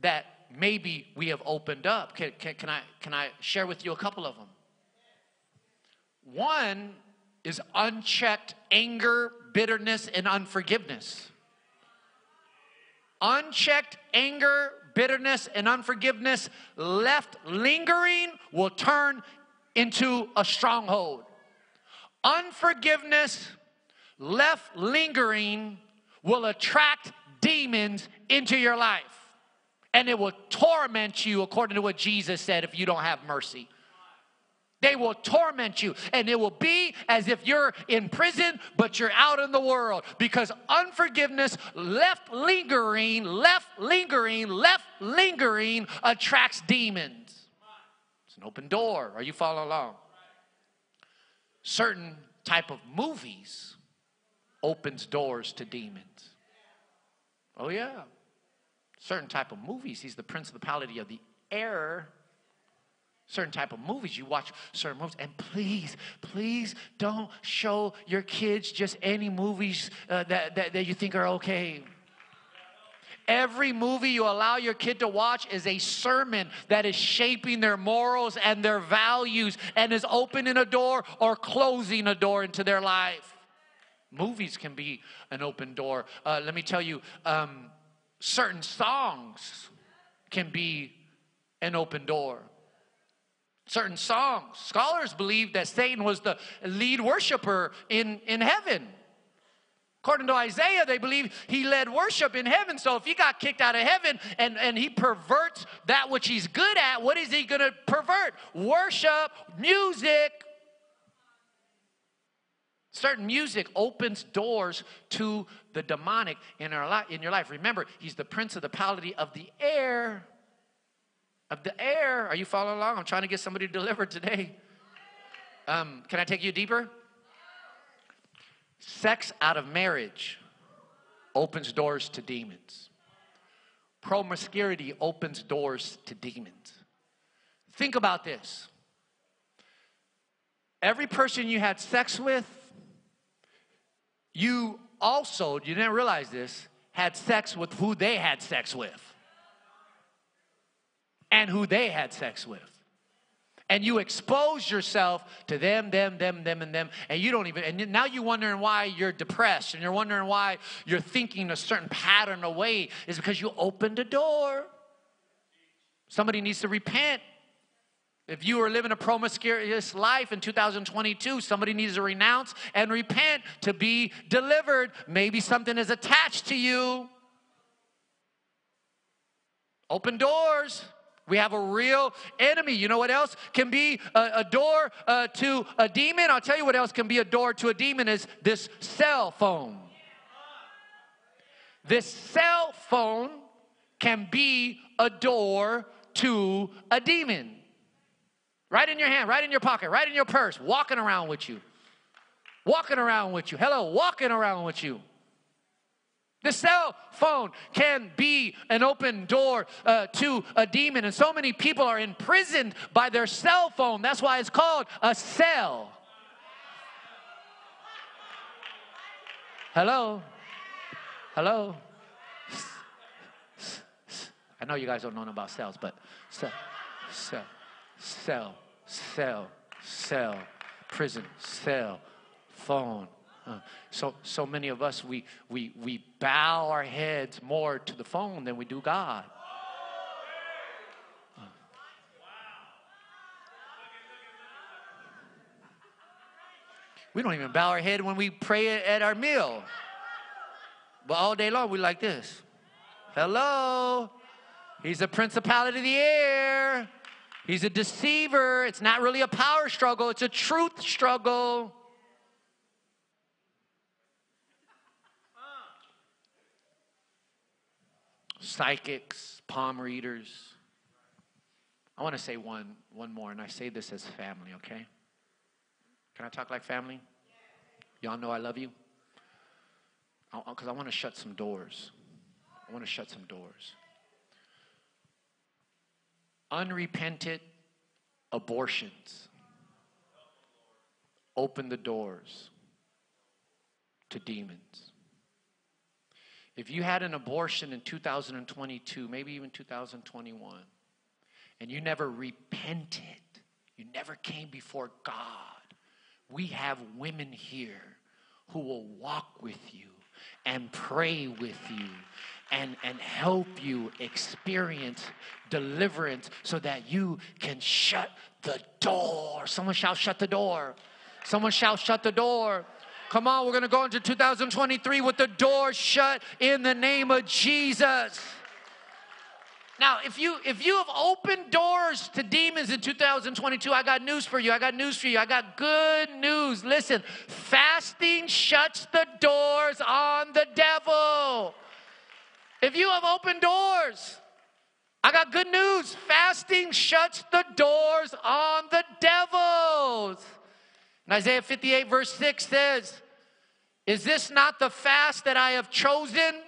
that maybe we have opened up? Can, can, can, I, can I share with you a couple of them? One is unchecked anger, bitterness, and unforgiveness. Unchecked anger, bitterness, and unforgiveness left lingering will turn into a stronghold. Unforgiveness left lingering will attract demons into your life. And it will torment you, according to what Jesus said, if you don't have mercy. They will torment you, and it will be as if you're in prison, but you're out in the world because unforgiveness, left lingering, left lingering, left lingering attracts demons. It's an open door. Are you following along? Certain type of movies opens doors to demons. Oh yeah. Certain type of movies, he's the principality of the air certain type of movies you watch certain movies and please please don't show your kids just any movies uh, that, that, that you think are okay Every movie you allow your kid to watch is a sermon that is shaping their morals and their values and is opening a door or closing a door into their life. Movies can be an open door. Uh, let me tell you, um, certain songs can be an open door certain songs. Scholars believe that Satan was the lead worshiper in, in heaven. According to Isaiah, they believe he led worship in heaven. So if he got kicked out of heaven and, and he perverts that which he's good at, what is he going to pervert? Worship, music. Certain music opens doors to the demonic in, our li- in your life. Remember, he's the principality of the air of the air. Are you following along? I'm trying to get somebody delivered today. Um, can I take you deeper? Sex out of marriage opens doors to demons. Promiscuity opens doors to demons. Think about this. Every person you had sex with, you also, you didn't realize this, had sex with who they had sex with and who they had sex with. And you expose yourself to them, them, them, them, and them, and you don't even, and now you're wondering why you're depressed and you're wondering why you're thinking a certain pattern away is because you opened a door. Somebody needs to repent. If you are living a promiscuous life in 2022, somebody needs to renounce and repent to be delivered. Maybe something is attached to you. Open doors. We have a real enemy. You know what else can be a, a door uh, to a demon? I'll tell you what else can be a door to a demon is this cell phone. This cell phone can be a door to a demon. Right in your hand, right in your pocket, right in your purse, walking around with you. Walking around with you. Hello, walking around with you. The cell phone can be an open door uh, to a demon, and so many people are imprisoned by their cell phone. That's why it's called a cell. Hello? Hello? I know you guys don't know about cells, but cell, cell, cell, cell, cell, prison, cell, phone, uh, so, so many of us, we, we, we bow our heads more to the phone than we do God. Uh. We don't even bow our head when we pray at our meal. But all day long, we like this. Hello. He's a principality of the air. He's a deceiver. It's not really a power struggle, it's a truth struggle. Psychics, palm readers. I want to say one, one more, and I say this as family, okay? Can I talk like family? Y'all know I love you? Because I want to shut some doors. I want to shut some doors. Unrepented abortions open the doors to demons. If you had an abortion in 2022, maybe even 2021, and you never repented, you never came before God, we have women here who will walk with you and pray with you and, and help you experience deliverance so that you can shut the door. Someone shall shut the door. Someone shall shut the door. Come on, we're going to go into 2023 with the door shut in the name of Jesus. Now, if you if you have opened doors to demons in 2022, I got news for you. I got news for you. I got good news. Listen, fasting shuts the doors on the devil. If you have opened doors, I got good news. Fasting shuts the doors on the devils. And Isaiah 58, verse 6 says, Is this not the fast that I have chosen?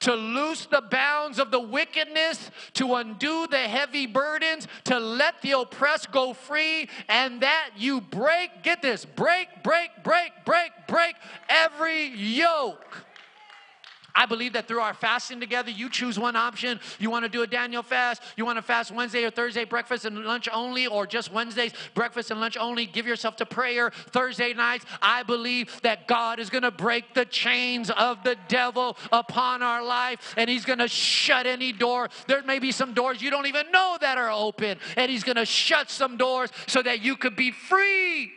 To loose the bounds of the wickedness, to undo the heavy burdens, to let the oppressed go free, and that you break, get this, break, break, break, break, break every yoke. I believe that through our fasting together, you choose one option. You want to do a Daniel fast, you want to fast Wednesday or Thursday, breakfast and lunch only, or just Wednesdays, breakfast and lunch only. Give yourself to prayer Thursday nights. I believe that God is going to break the chains of the devil upon our life, and He's going to shut any door. There may be some doors you don't even know that are open, and He's going to shut some doors so that you could be free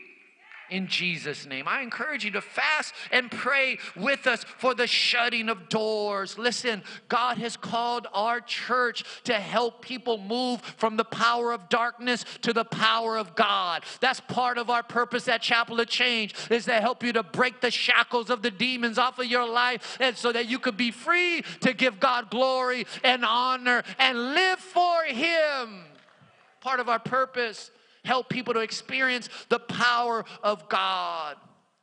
in Jesus' name. I encourage you to fast and pray with us for the shutting of doors. Listen, God has called our church to help people move from the power of darkness to the power of God. That's part of our purpose at Chapel of Change is to help you to break the shackles of the demons off of your life and so that you could be free to give God glory and honor and live for him. Part of our purpose help people to experience the power of God.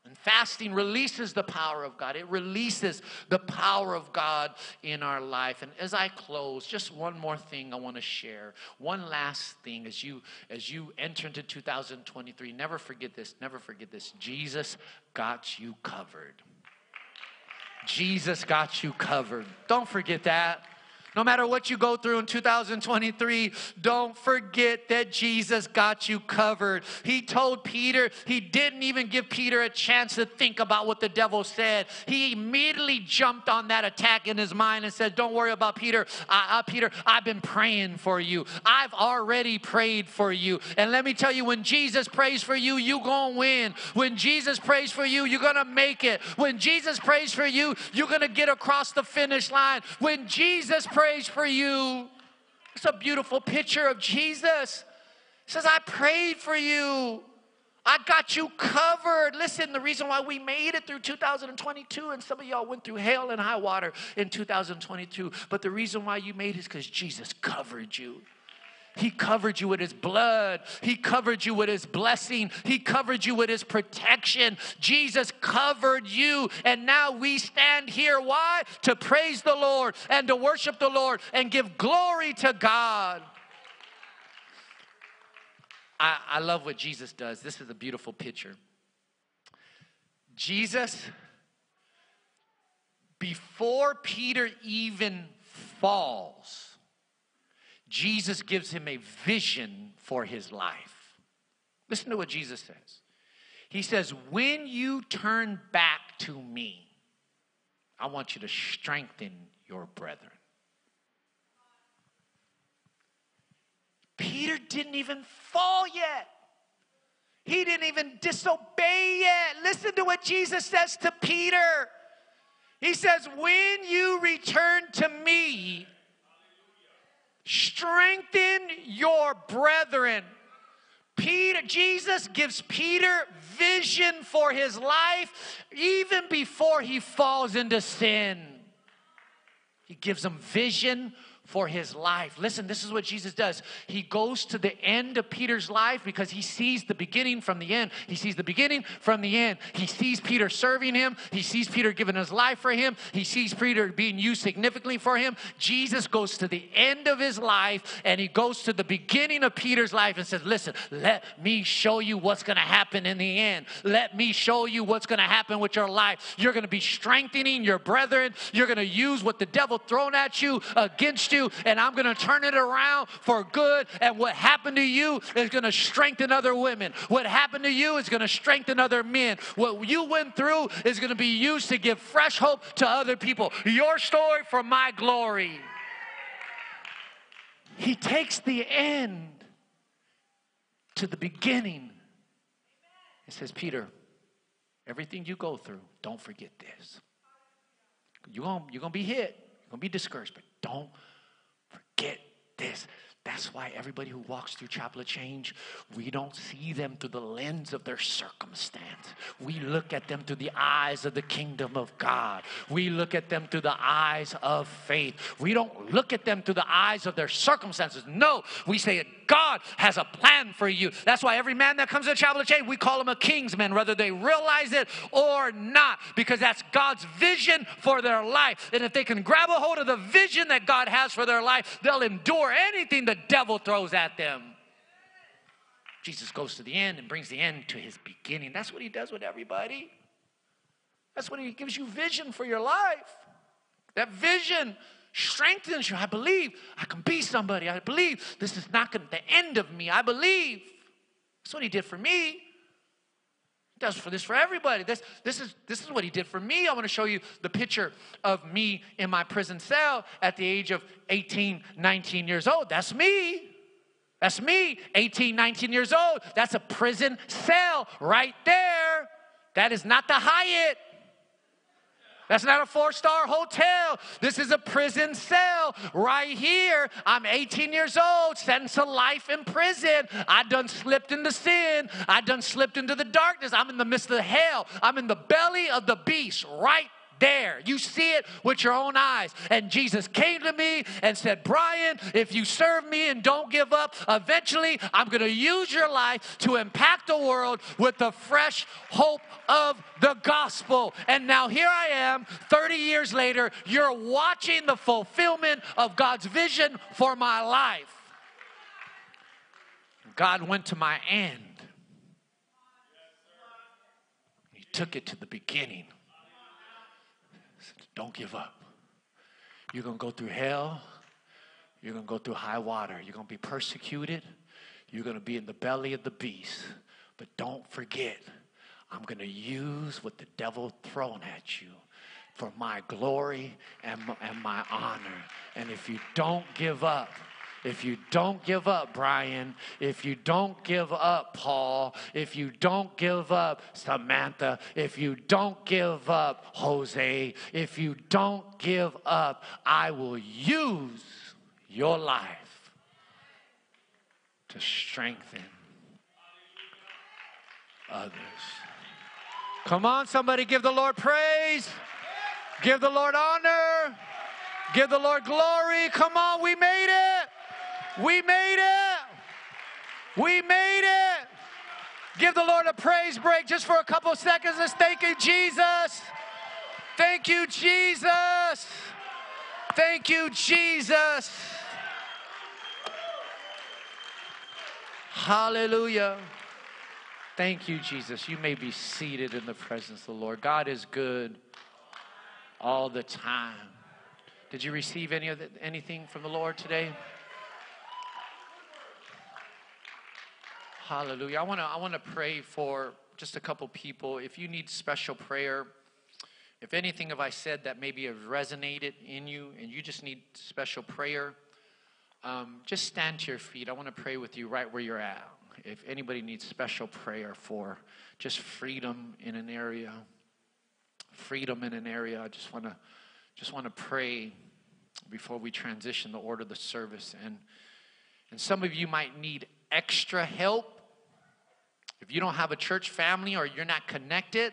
And fasting releases the power of God. It releases the power of God in our life. And as I close, just one more thing I want to share. One last thing as you as you enter into 2023, never forget this, never forget this. Jesus got you covered. Jesus got you covered. Don't forget that. No matter what you go through in 2023, don't forget that Jesus got you covered. He told Peter, he didn't even give Peter a chance to think about what the devil said. He immediately jumped on that attack in his mind and said, Don't worry about Peter. I, Peter, I've been praying for you. I've already prayed for you. And let me tell you, when Jesus prays for you, you're gonna win. When Jesus prays for you, you're gonna make it. When Jesus prays for you, you're gonna get across the finish line. When Jesus prays, prays for you. It's a beautiful picture of Jesus. He says, I prayed for you. I got you covered. Listen, the reason why we made it through 2022, and some of y'all went through hell and high water in 2022, but the reason why you made it is because Jesus covered you. He covered you with His blood. He covered you with His blessing. He covered you with His protection. Jesus covered you. And now we stand here. Why? To praise the Lord and to worship the Lord and give glory to God. I, I love what Jesus does. This is a beautiful picture. Jesus, before Peter even falls, Jesus gives him a vision for his life. Listen to what Jesus says. He says, When you turn back to me, I want you to strengthen your brethren. Peter didn't even fall yet. He didn't even disobey yet. Listen to what Jesus says to Peter. He says, When you return to me, Strengthen your brethren. Peter, Jesus gives Peter vision for his life even before he falls into sin. He gives him vision for his life. Listen, this is what Jesus does. He goes to the end of Peter's life because he sees the beginning from the end. He sees the beginning from the end. He sees Peter serving him. He sees Peter giving his life for him. He sees Peter being used significantly for him. Jesus goes to the end of his life and he goes to the beginning of Peter's life and says, Listen, let me show you what's going to happen in the end. Let me show you what's going to happen with your life. You're going to be strengthening your brethren. You're going to use what the devil thrown at you against you you, and I'm going to turn it around for good. And what happened to you is going to strengthen other women. What happened to you is going to strengthen other men. What you went through is going to be used to give fresh hope to other people. Your story for my glory. He takes the end to the beginning. He says, Peter, everything you go through, don't forget this. You're going you're gonna be hit, you're going to be discouraged, but don't this. That's why everybody who walks through Chapel of Change, we don't see them through the lens of their circumstance. We look at them through the eyes of the kingdom of God. We look at them through the eyes of faith. We don't look at them through the eyes of their circumstances. No, we say God has a plan for you. That's why every man that comes to Chapel of Change, we call him a kingsman, whether they realize it or not, because that's God's vision for their life. And if they can grab a hold of the vision that God has for their life, they'll endure anything that devil throws at them. Jesus goes to the end and brings the end to his beginning. That's what he does with everybody. That's when he gives you vision for your life. That vision strengthens you. I believe I can be somebody. I believe this is not the end of me. I believe. That's what he did for me. Does for this for everybody. This, this, is, this is what he did for me. I want to show you the picture of me in my prison cell at the age of 18, 19 years old. That's me. That's me, 18, 19 years old. That's a prison cell right there. That is not the Hyatt. That's not a four star hotel. This is a prison cell right here. I'm 18 years old, sentenced to life in prison. I done slipped into sin. I done slipped into the darkness. I'm in the midst of hell. I'm in the belly of the beast right there. You see it with your own eyes. And Jesus came to me and said, Brian, if you serve me and don't give up, eventually I'm going to use your life to impact the world with the fresh hope of the gospel. And now here I am, 30 years later, you're watching the fulfillment of God's vision for my life. God went to my end. He took it to the beginning. Don't give up. You're going to go through hell. You're going to go through high water. You're going to be persecuted. You're going to be in the belly of the beast. But don't forget, I'm going to use what the devil thrown at you for my glory and, and my honor. And if you don't give up, if you don't give up, Brian, if you don't give up, Paul, if you don't give up, Samantha, if you don't give up, Jose, if you don't give up, I will use your life to strengthen others. Come on, somebody give the Lord praise. Give the Lord honor. Give the Lord glory. Come on, we made it. We made it. We made it. Give the Lord a praise break just for a couple seconds. Let's thank you, Jesus. Thank you, Jesus. Thank you, Jesus. Hallelujah. Thank you, Jesus. You may be seated in the presence of the Lord. God is good all the time. Did you receive any of the, anything from the Lord today? Hallelujah. I want to I want to pray for just a couple people. If you need special prayer, if anything have I said that maybe have resonated in you and you just need special prayer, um, just stand to your feet. I want to pray with you right where you're at. If anybody needs special prayer for just freedom in an area, freedom in an area, I just want to just want to pray before we transition the order of the service. And and some of you might need extra help if you don't have a church family or you're not connected,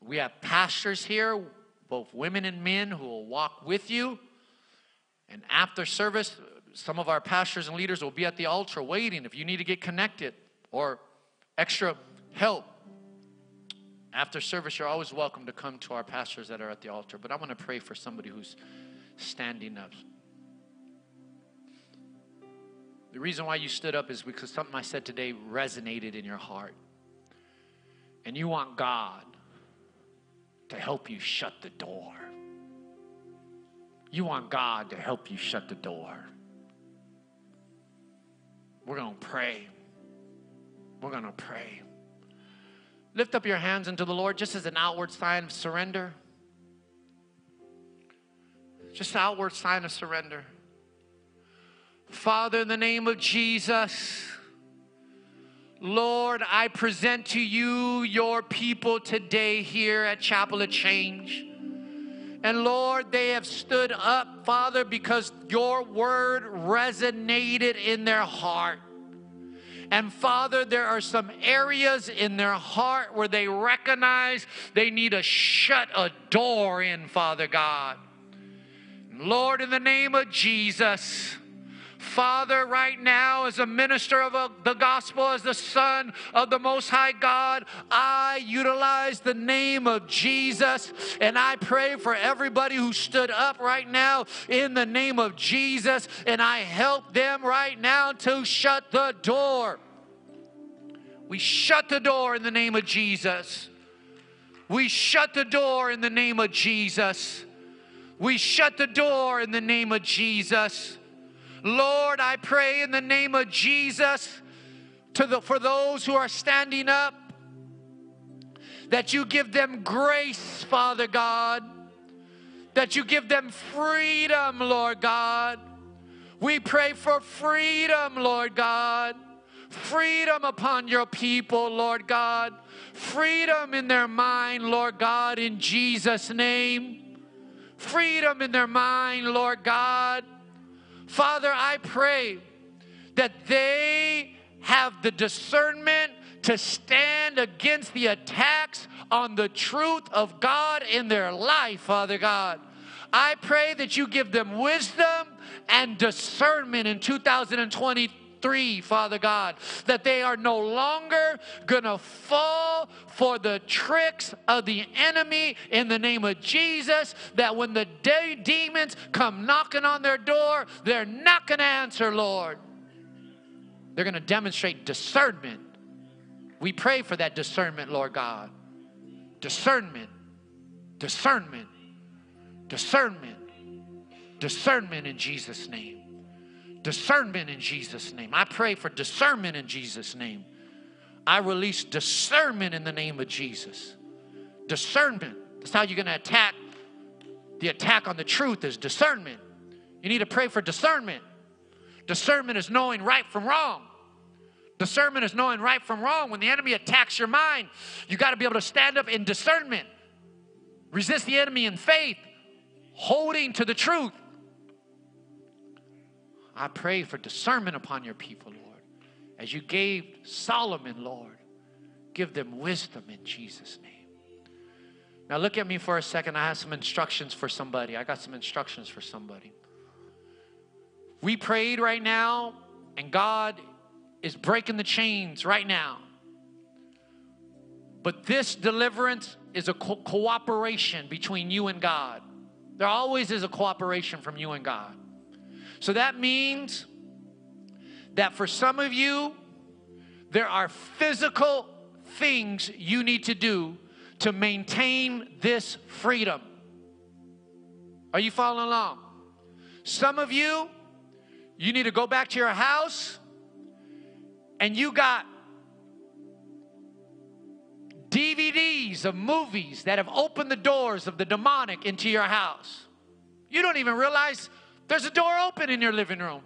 we have pastors here, both women and men, who will walk with you. And after service, some of our pastors and leaders will be at the altar waiting if you need to get connected or extra help. After service, you're always welcome to come to our pastors that are at the altar. But I want to pray for somebody who's standing up. The reason why you stood up is because something I said today resonated in your heart. And you want God to help you shut the door. You want God to help you shut the door. We're going to pray. We're going to pray. Lift up your hands unto the Lord just as an outward sign of surrender. Just an outward sign of surrender. Father, in the name of Jesus, Lord, I present to you your people today here at Chapel of Change. And Lord, they have stood up, Father, because your word resonated in their heart. And Father, there are some areas in their heart where they recognize they need to shut a door in, Father God. Lord, in the name of Jesus, Father, right now, as a minister of the gospel, as the Son of the Most High God, I utilize the name of Jesus and I pray for everybody who stood up right now in the name of Jesus and I help them right now to shut the door. We shut the door in the name of Jesus. We shut the door in the name of Jesus. We shut the door in the name of Jesus. Lord, I pray in the name of Jesus to the, for those who are standing up that you give them grace, Father God, that you give them freedom, Lord God. We pray for freedom, Lord God. Freedom upon your people, Lord God. Freedom in their mind, Lord God, in Jesus' name. Freedom in their mind, Lord God. Father, I pray that they have the discernment to stand against the attacks on the truth of God in their life, Father God. I pray that you give them wisdom and discernment in 2023 three, Father God, that they are no longer going to fall for the tricks of the enemy in the name of Jesus, that when the de- demons come knocking on their door, they're not going to answer, Lord. They're going to demonstrate discernment. We pray for that discernment, Lord God. Discernment, discernment, discernment, discernment in Jesus' name. Discernment in Jesus' name. I pray for discernment in Jesus' name. I release discernment in the name of Jesus. Discernment. That's how you're going to attack. The attack on the truth is discernment. You need to pray for discernment. Discernment is knowing right from wrong. Discernment is knowing right from wrong. When the enemy attacks your mind, you got to be able to stand up in discernment. Resist the enemy in faith, holding to the truth. I pray for discernment upon your people, Lord. As you gave Solomon, Lord, give them wisdom in Jesus' name. Now, look at me for a second. I have some instructions for somebody. I got some instructions for somebody. We prayed right now, and God is breaking the chains right now. But this deliverance is a co- cooperation between you and God. There always is a cooperation from you and God. So that means that for some of you, there are physical things you need to do to maintain this freedom. Are you following along? Some of you, you need to go back to your house and you got DVDs of movies that have opened the doors of the demonic into your house. You don't even realize there's a door open in your living room.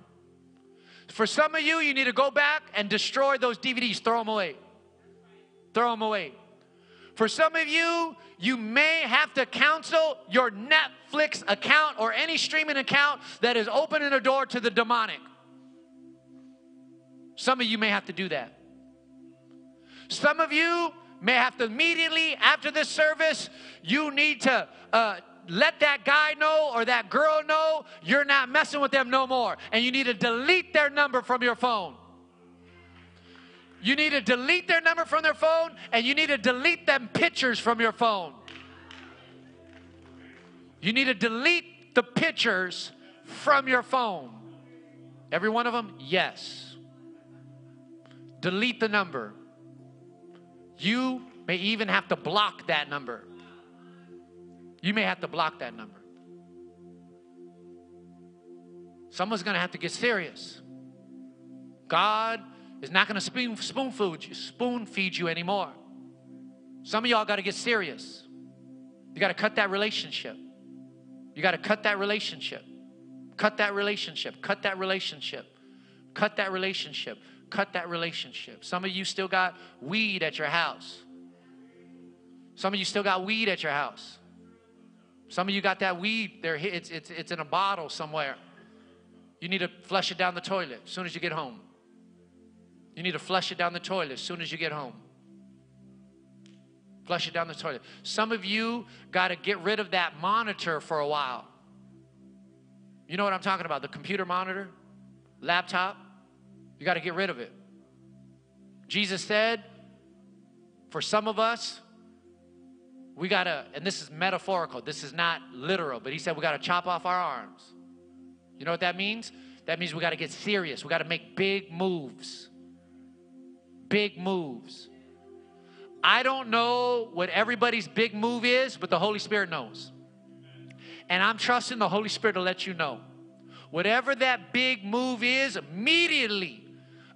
For some of you, you need to go back and destroy those DVDs, throw them away. Throw them away. For some of you, you may have to cancel your Netflix account or any streaming account that is opening a door to the demonic. Some of you may have to do that. Some of you may have to immediately after this service, you need to uh, let that guy know or that girl know you're not messing with them no more. And you need to delete their number from your phone. You need to delete their number from their phone and you need to delete them pictures from your phone. You need to delete the pictures from your phone. Every one of them? Yes. Delete the number. You may even have to block that number. You may have to block that number. Someone's going to have to get serious. God is not going to spoon, spoon feed you, spoon feed you anymore. Some of y'all got to get serious. You got to cut that relationship. You got to cut that relationship. Cut that relationship. Cut that relationship. Cut that relationship. Cut that relationship. Some of you still got weed at your house. Some of you still got weed at your house. Some of you got that weed there. It's, it's, it's in a bottle somewhere. You need to flush it down the toilet as soon as you get home. You need to flush it down the toilet as soon as you get home. Flush it down the toilet. Some of you got to get rid of that monitor for a while. You know what I'm talking about? The computer monitor, laptop. You got to get rid of it. Jesus said, for some of us, we got to, and this is metaphorical, this is not literal, but he said we got to chop off our arms. You know what that means? That means we got to get serious. We got to make big moves. Big moves. I don't know what everybody's big move is, but the Holy Spirit knows. And I'm trusting the Holy Spirit to let you know. Whatever that big move is, immediately,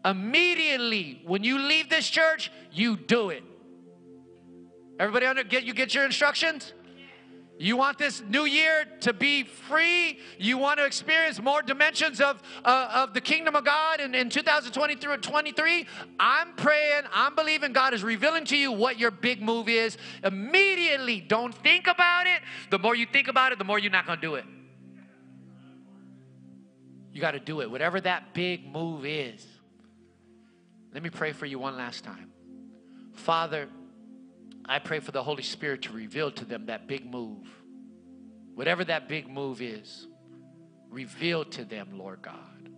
immediately, when you leave this church, you do it. Everybody under get you get your instructions? You want this new year to be free? You want to experience more dimensions of, uh, of the kingdom of God in, in 2023 23? I'm praying, I'm believing God is revealing to you what your big move is. Immediately, don't think about it. The more you think about it, the more you're not going to do it. You got to do it, whatever that big move is. Let me pray for you one last time. Father, I pray for the Holy Spirit to reveal to them that big move. Whatever that big move is, reveal to them, Lord God.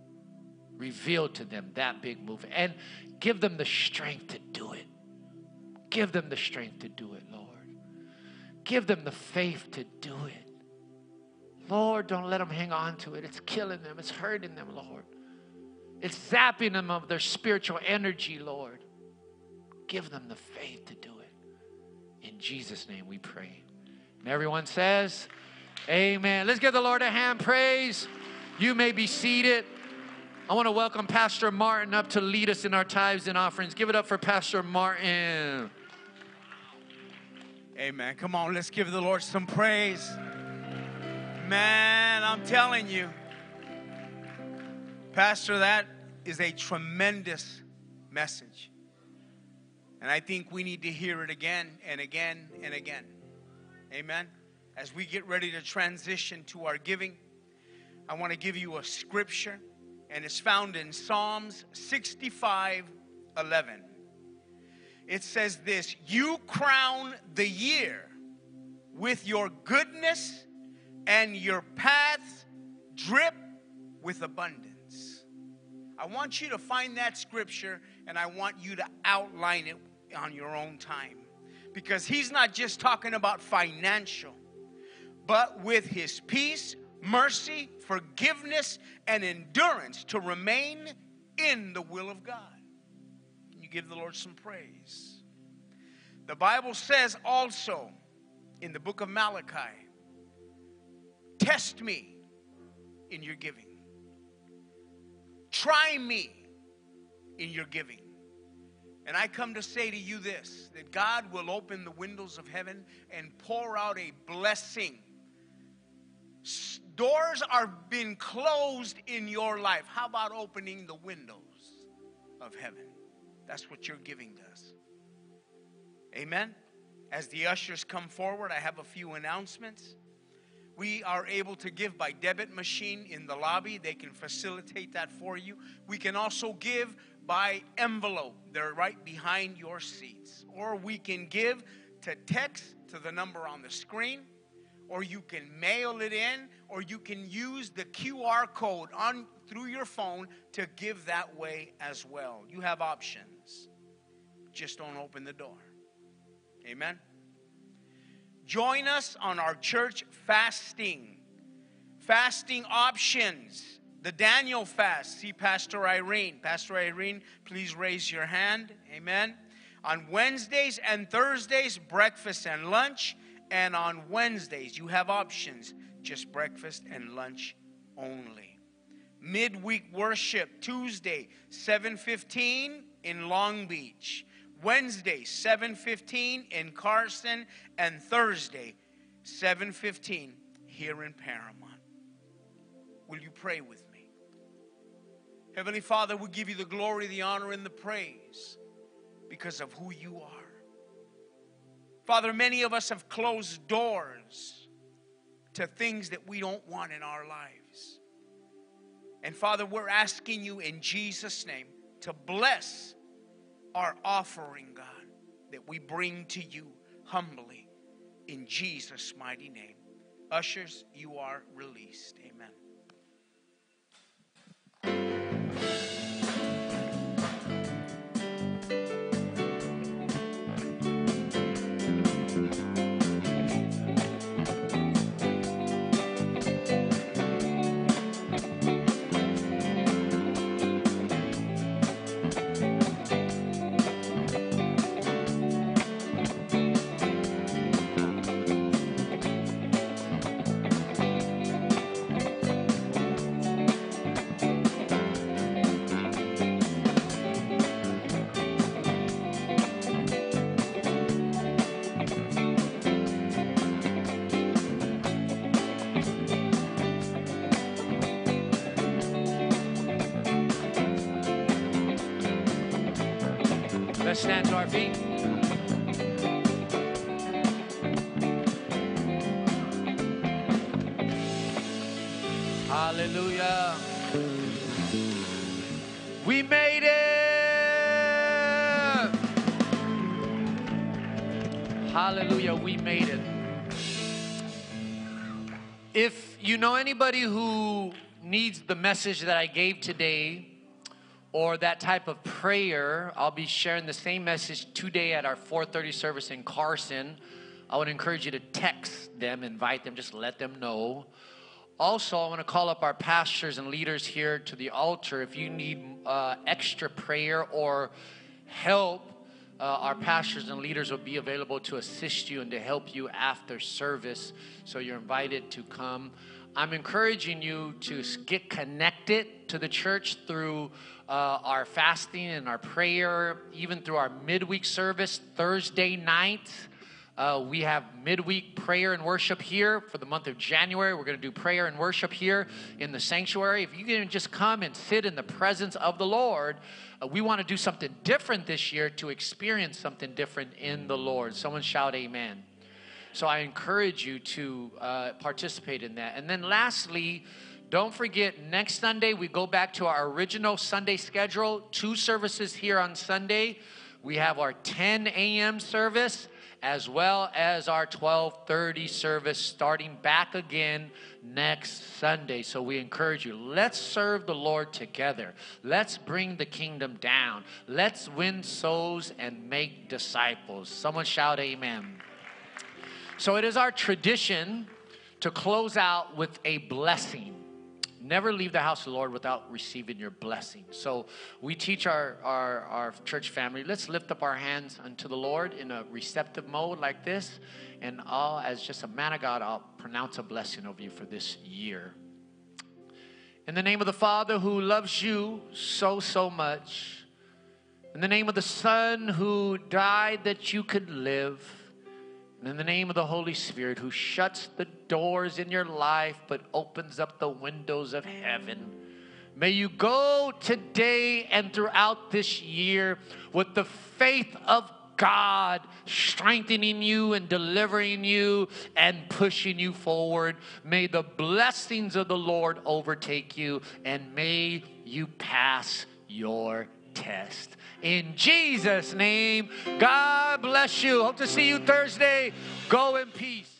Reveal to them that big move and give them the strength to do it. Give them the strength to do it, Lord. Give them the faith to do it. Lord, don't let them hang on to it. It's killing them, it's hurting them, Lord. It's zapping them of their spiritual energy, Lord. Give them the faith to do it. In Jesus' name we pray. And everyone says, Amen. Let's give the Lord a hand praise. You may be seated. I want to welcome Pastor Martin up to lead us in our tithes and offerings. Give it up for Pastor Martin. Amen. Come on, let's give the Lord some praise. Man, I'm telling you, Pastor, that is a tremendous message. And I think we need to hear it again and again and again. Amen. As we get ready to transition to our giving, I want to give you a scripture, and it's found in Psalms 65 11. It says this You crown the year with your goodness, and your paths drip with abundance. I want you to find that scripture and I want you to outline it on your own time. Because he's not just talking about financial, but with his peace, mercy, forgiveness, and endurance to remain in the will of God. You give the Lord some praise? The Bible says also in the book of Malachi, test me in your giving. Try me in your giving. And I come to say to you this that God will open the windows of heaven and pour out a blessing. Doors are being closed in your life. How about opening the windows of heaven? That's what your giving does. Amen. As the ushers come forward, I have a few announcements. We are able to give by debit machine in the lobby. They can facilitate that for you. We can also give by envelope. They're right behind your seats. Or we can give to text to the number on the screen, or you can mail it in, or you can use the QR code on through your phone to give that way as well. You have options. Just don't open the door. Amen. Join us on our church fasting. Fasting options the Daniel fast. See Pastor Irene. Pastor Irene, please raise your hand. Amen. On Wednesdays and Thursdays, breakfast and lunch. And on Wednesdays, you have options just breakfast and lunch only. Midweek worship Tuesday 7:15 in Long Beach. Wednesday 7:15 in Carson and Thursday 7:15 here in Paramount. Will you pray with me? Heavenly Father, we give you the glory, the honor, and the praise because of who you are. Father, many of us have closed doors to things that we don't want in our lives. And Father, we're asking you in Jesus' name to bless our offering, God, that we bring to you humbly in Jesus' mighty name. Ushers, you are released. Amen. Hallelujah. We made it. If you know anybody who needs the message that I gave today, or that type of prayer, I'll be sharing the same message today at our 4:30 service in Carson. I would encourage you to text them, invite them, just let them know. Also, I want to call up our pastors and leaders here to the altar. If you need uh, extra prayer or help, uh, our pastors and leaders will be available to assist you and to help you after service. So you're invited to come. I'm encouraging you to get connected to the church through uh, our fasting and our prayer, even through our midweek service Thursday night. Uh, we have midweek prayer and worship here for the month of January. We're going to do prayer and worship here in the sanctuary. If you can just come and sit in the presence of the Lord, uh, we want to do something different this year to experience something different in the Lord. Someone shout, Amen. So I encourage you to uh, participate in that. And then lastly, don't forget, next Sunday, we go back to our original Sunday schedule. Two services here on Sunday. We have our 10 a.m. service as well as our 12:30 service starting back again next Sunday. So we encourage you, let's serve the Lord together. Let's bring the kingdom down. Let's win souls and make disciples. Someone shout amen. So it is our tradition to close out with a blessing. Never leave the house of the Lord without receiving your blessing. So we teach our, our, our church family, let's lift up our hands unto the Lord in a receptive mode like this. And I'll, as just a man of God, I'll pronounce a blessing over you for this year. In the name of the Father who loves you so, so much. In the name of the Son who died that you could live. In the name of the Holy Spirit, who shuts the doors in your life but opens up the windows of heaven, may you go today and throughout this year with the faith of God strengthening you and delivering you and pushing you forward. May the blessings of the Lord overtake you and may you pass your test. In Jesus' name, God bless you. Hope to see you Thursday. Go in peace.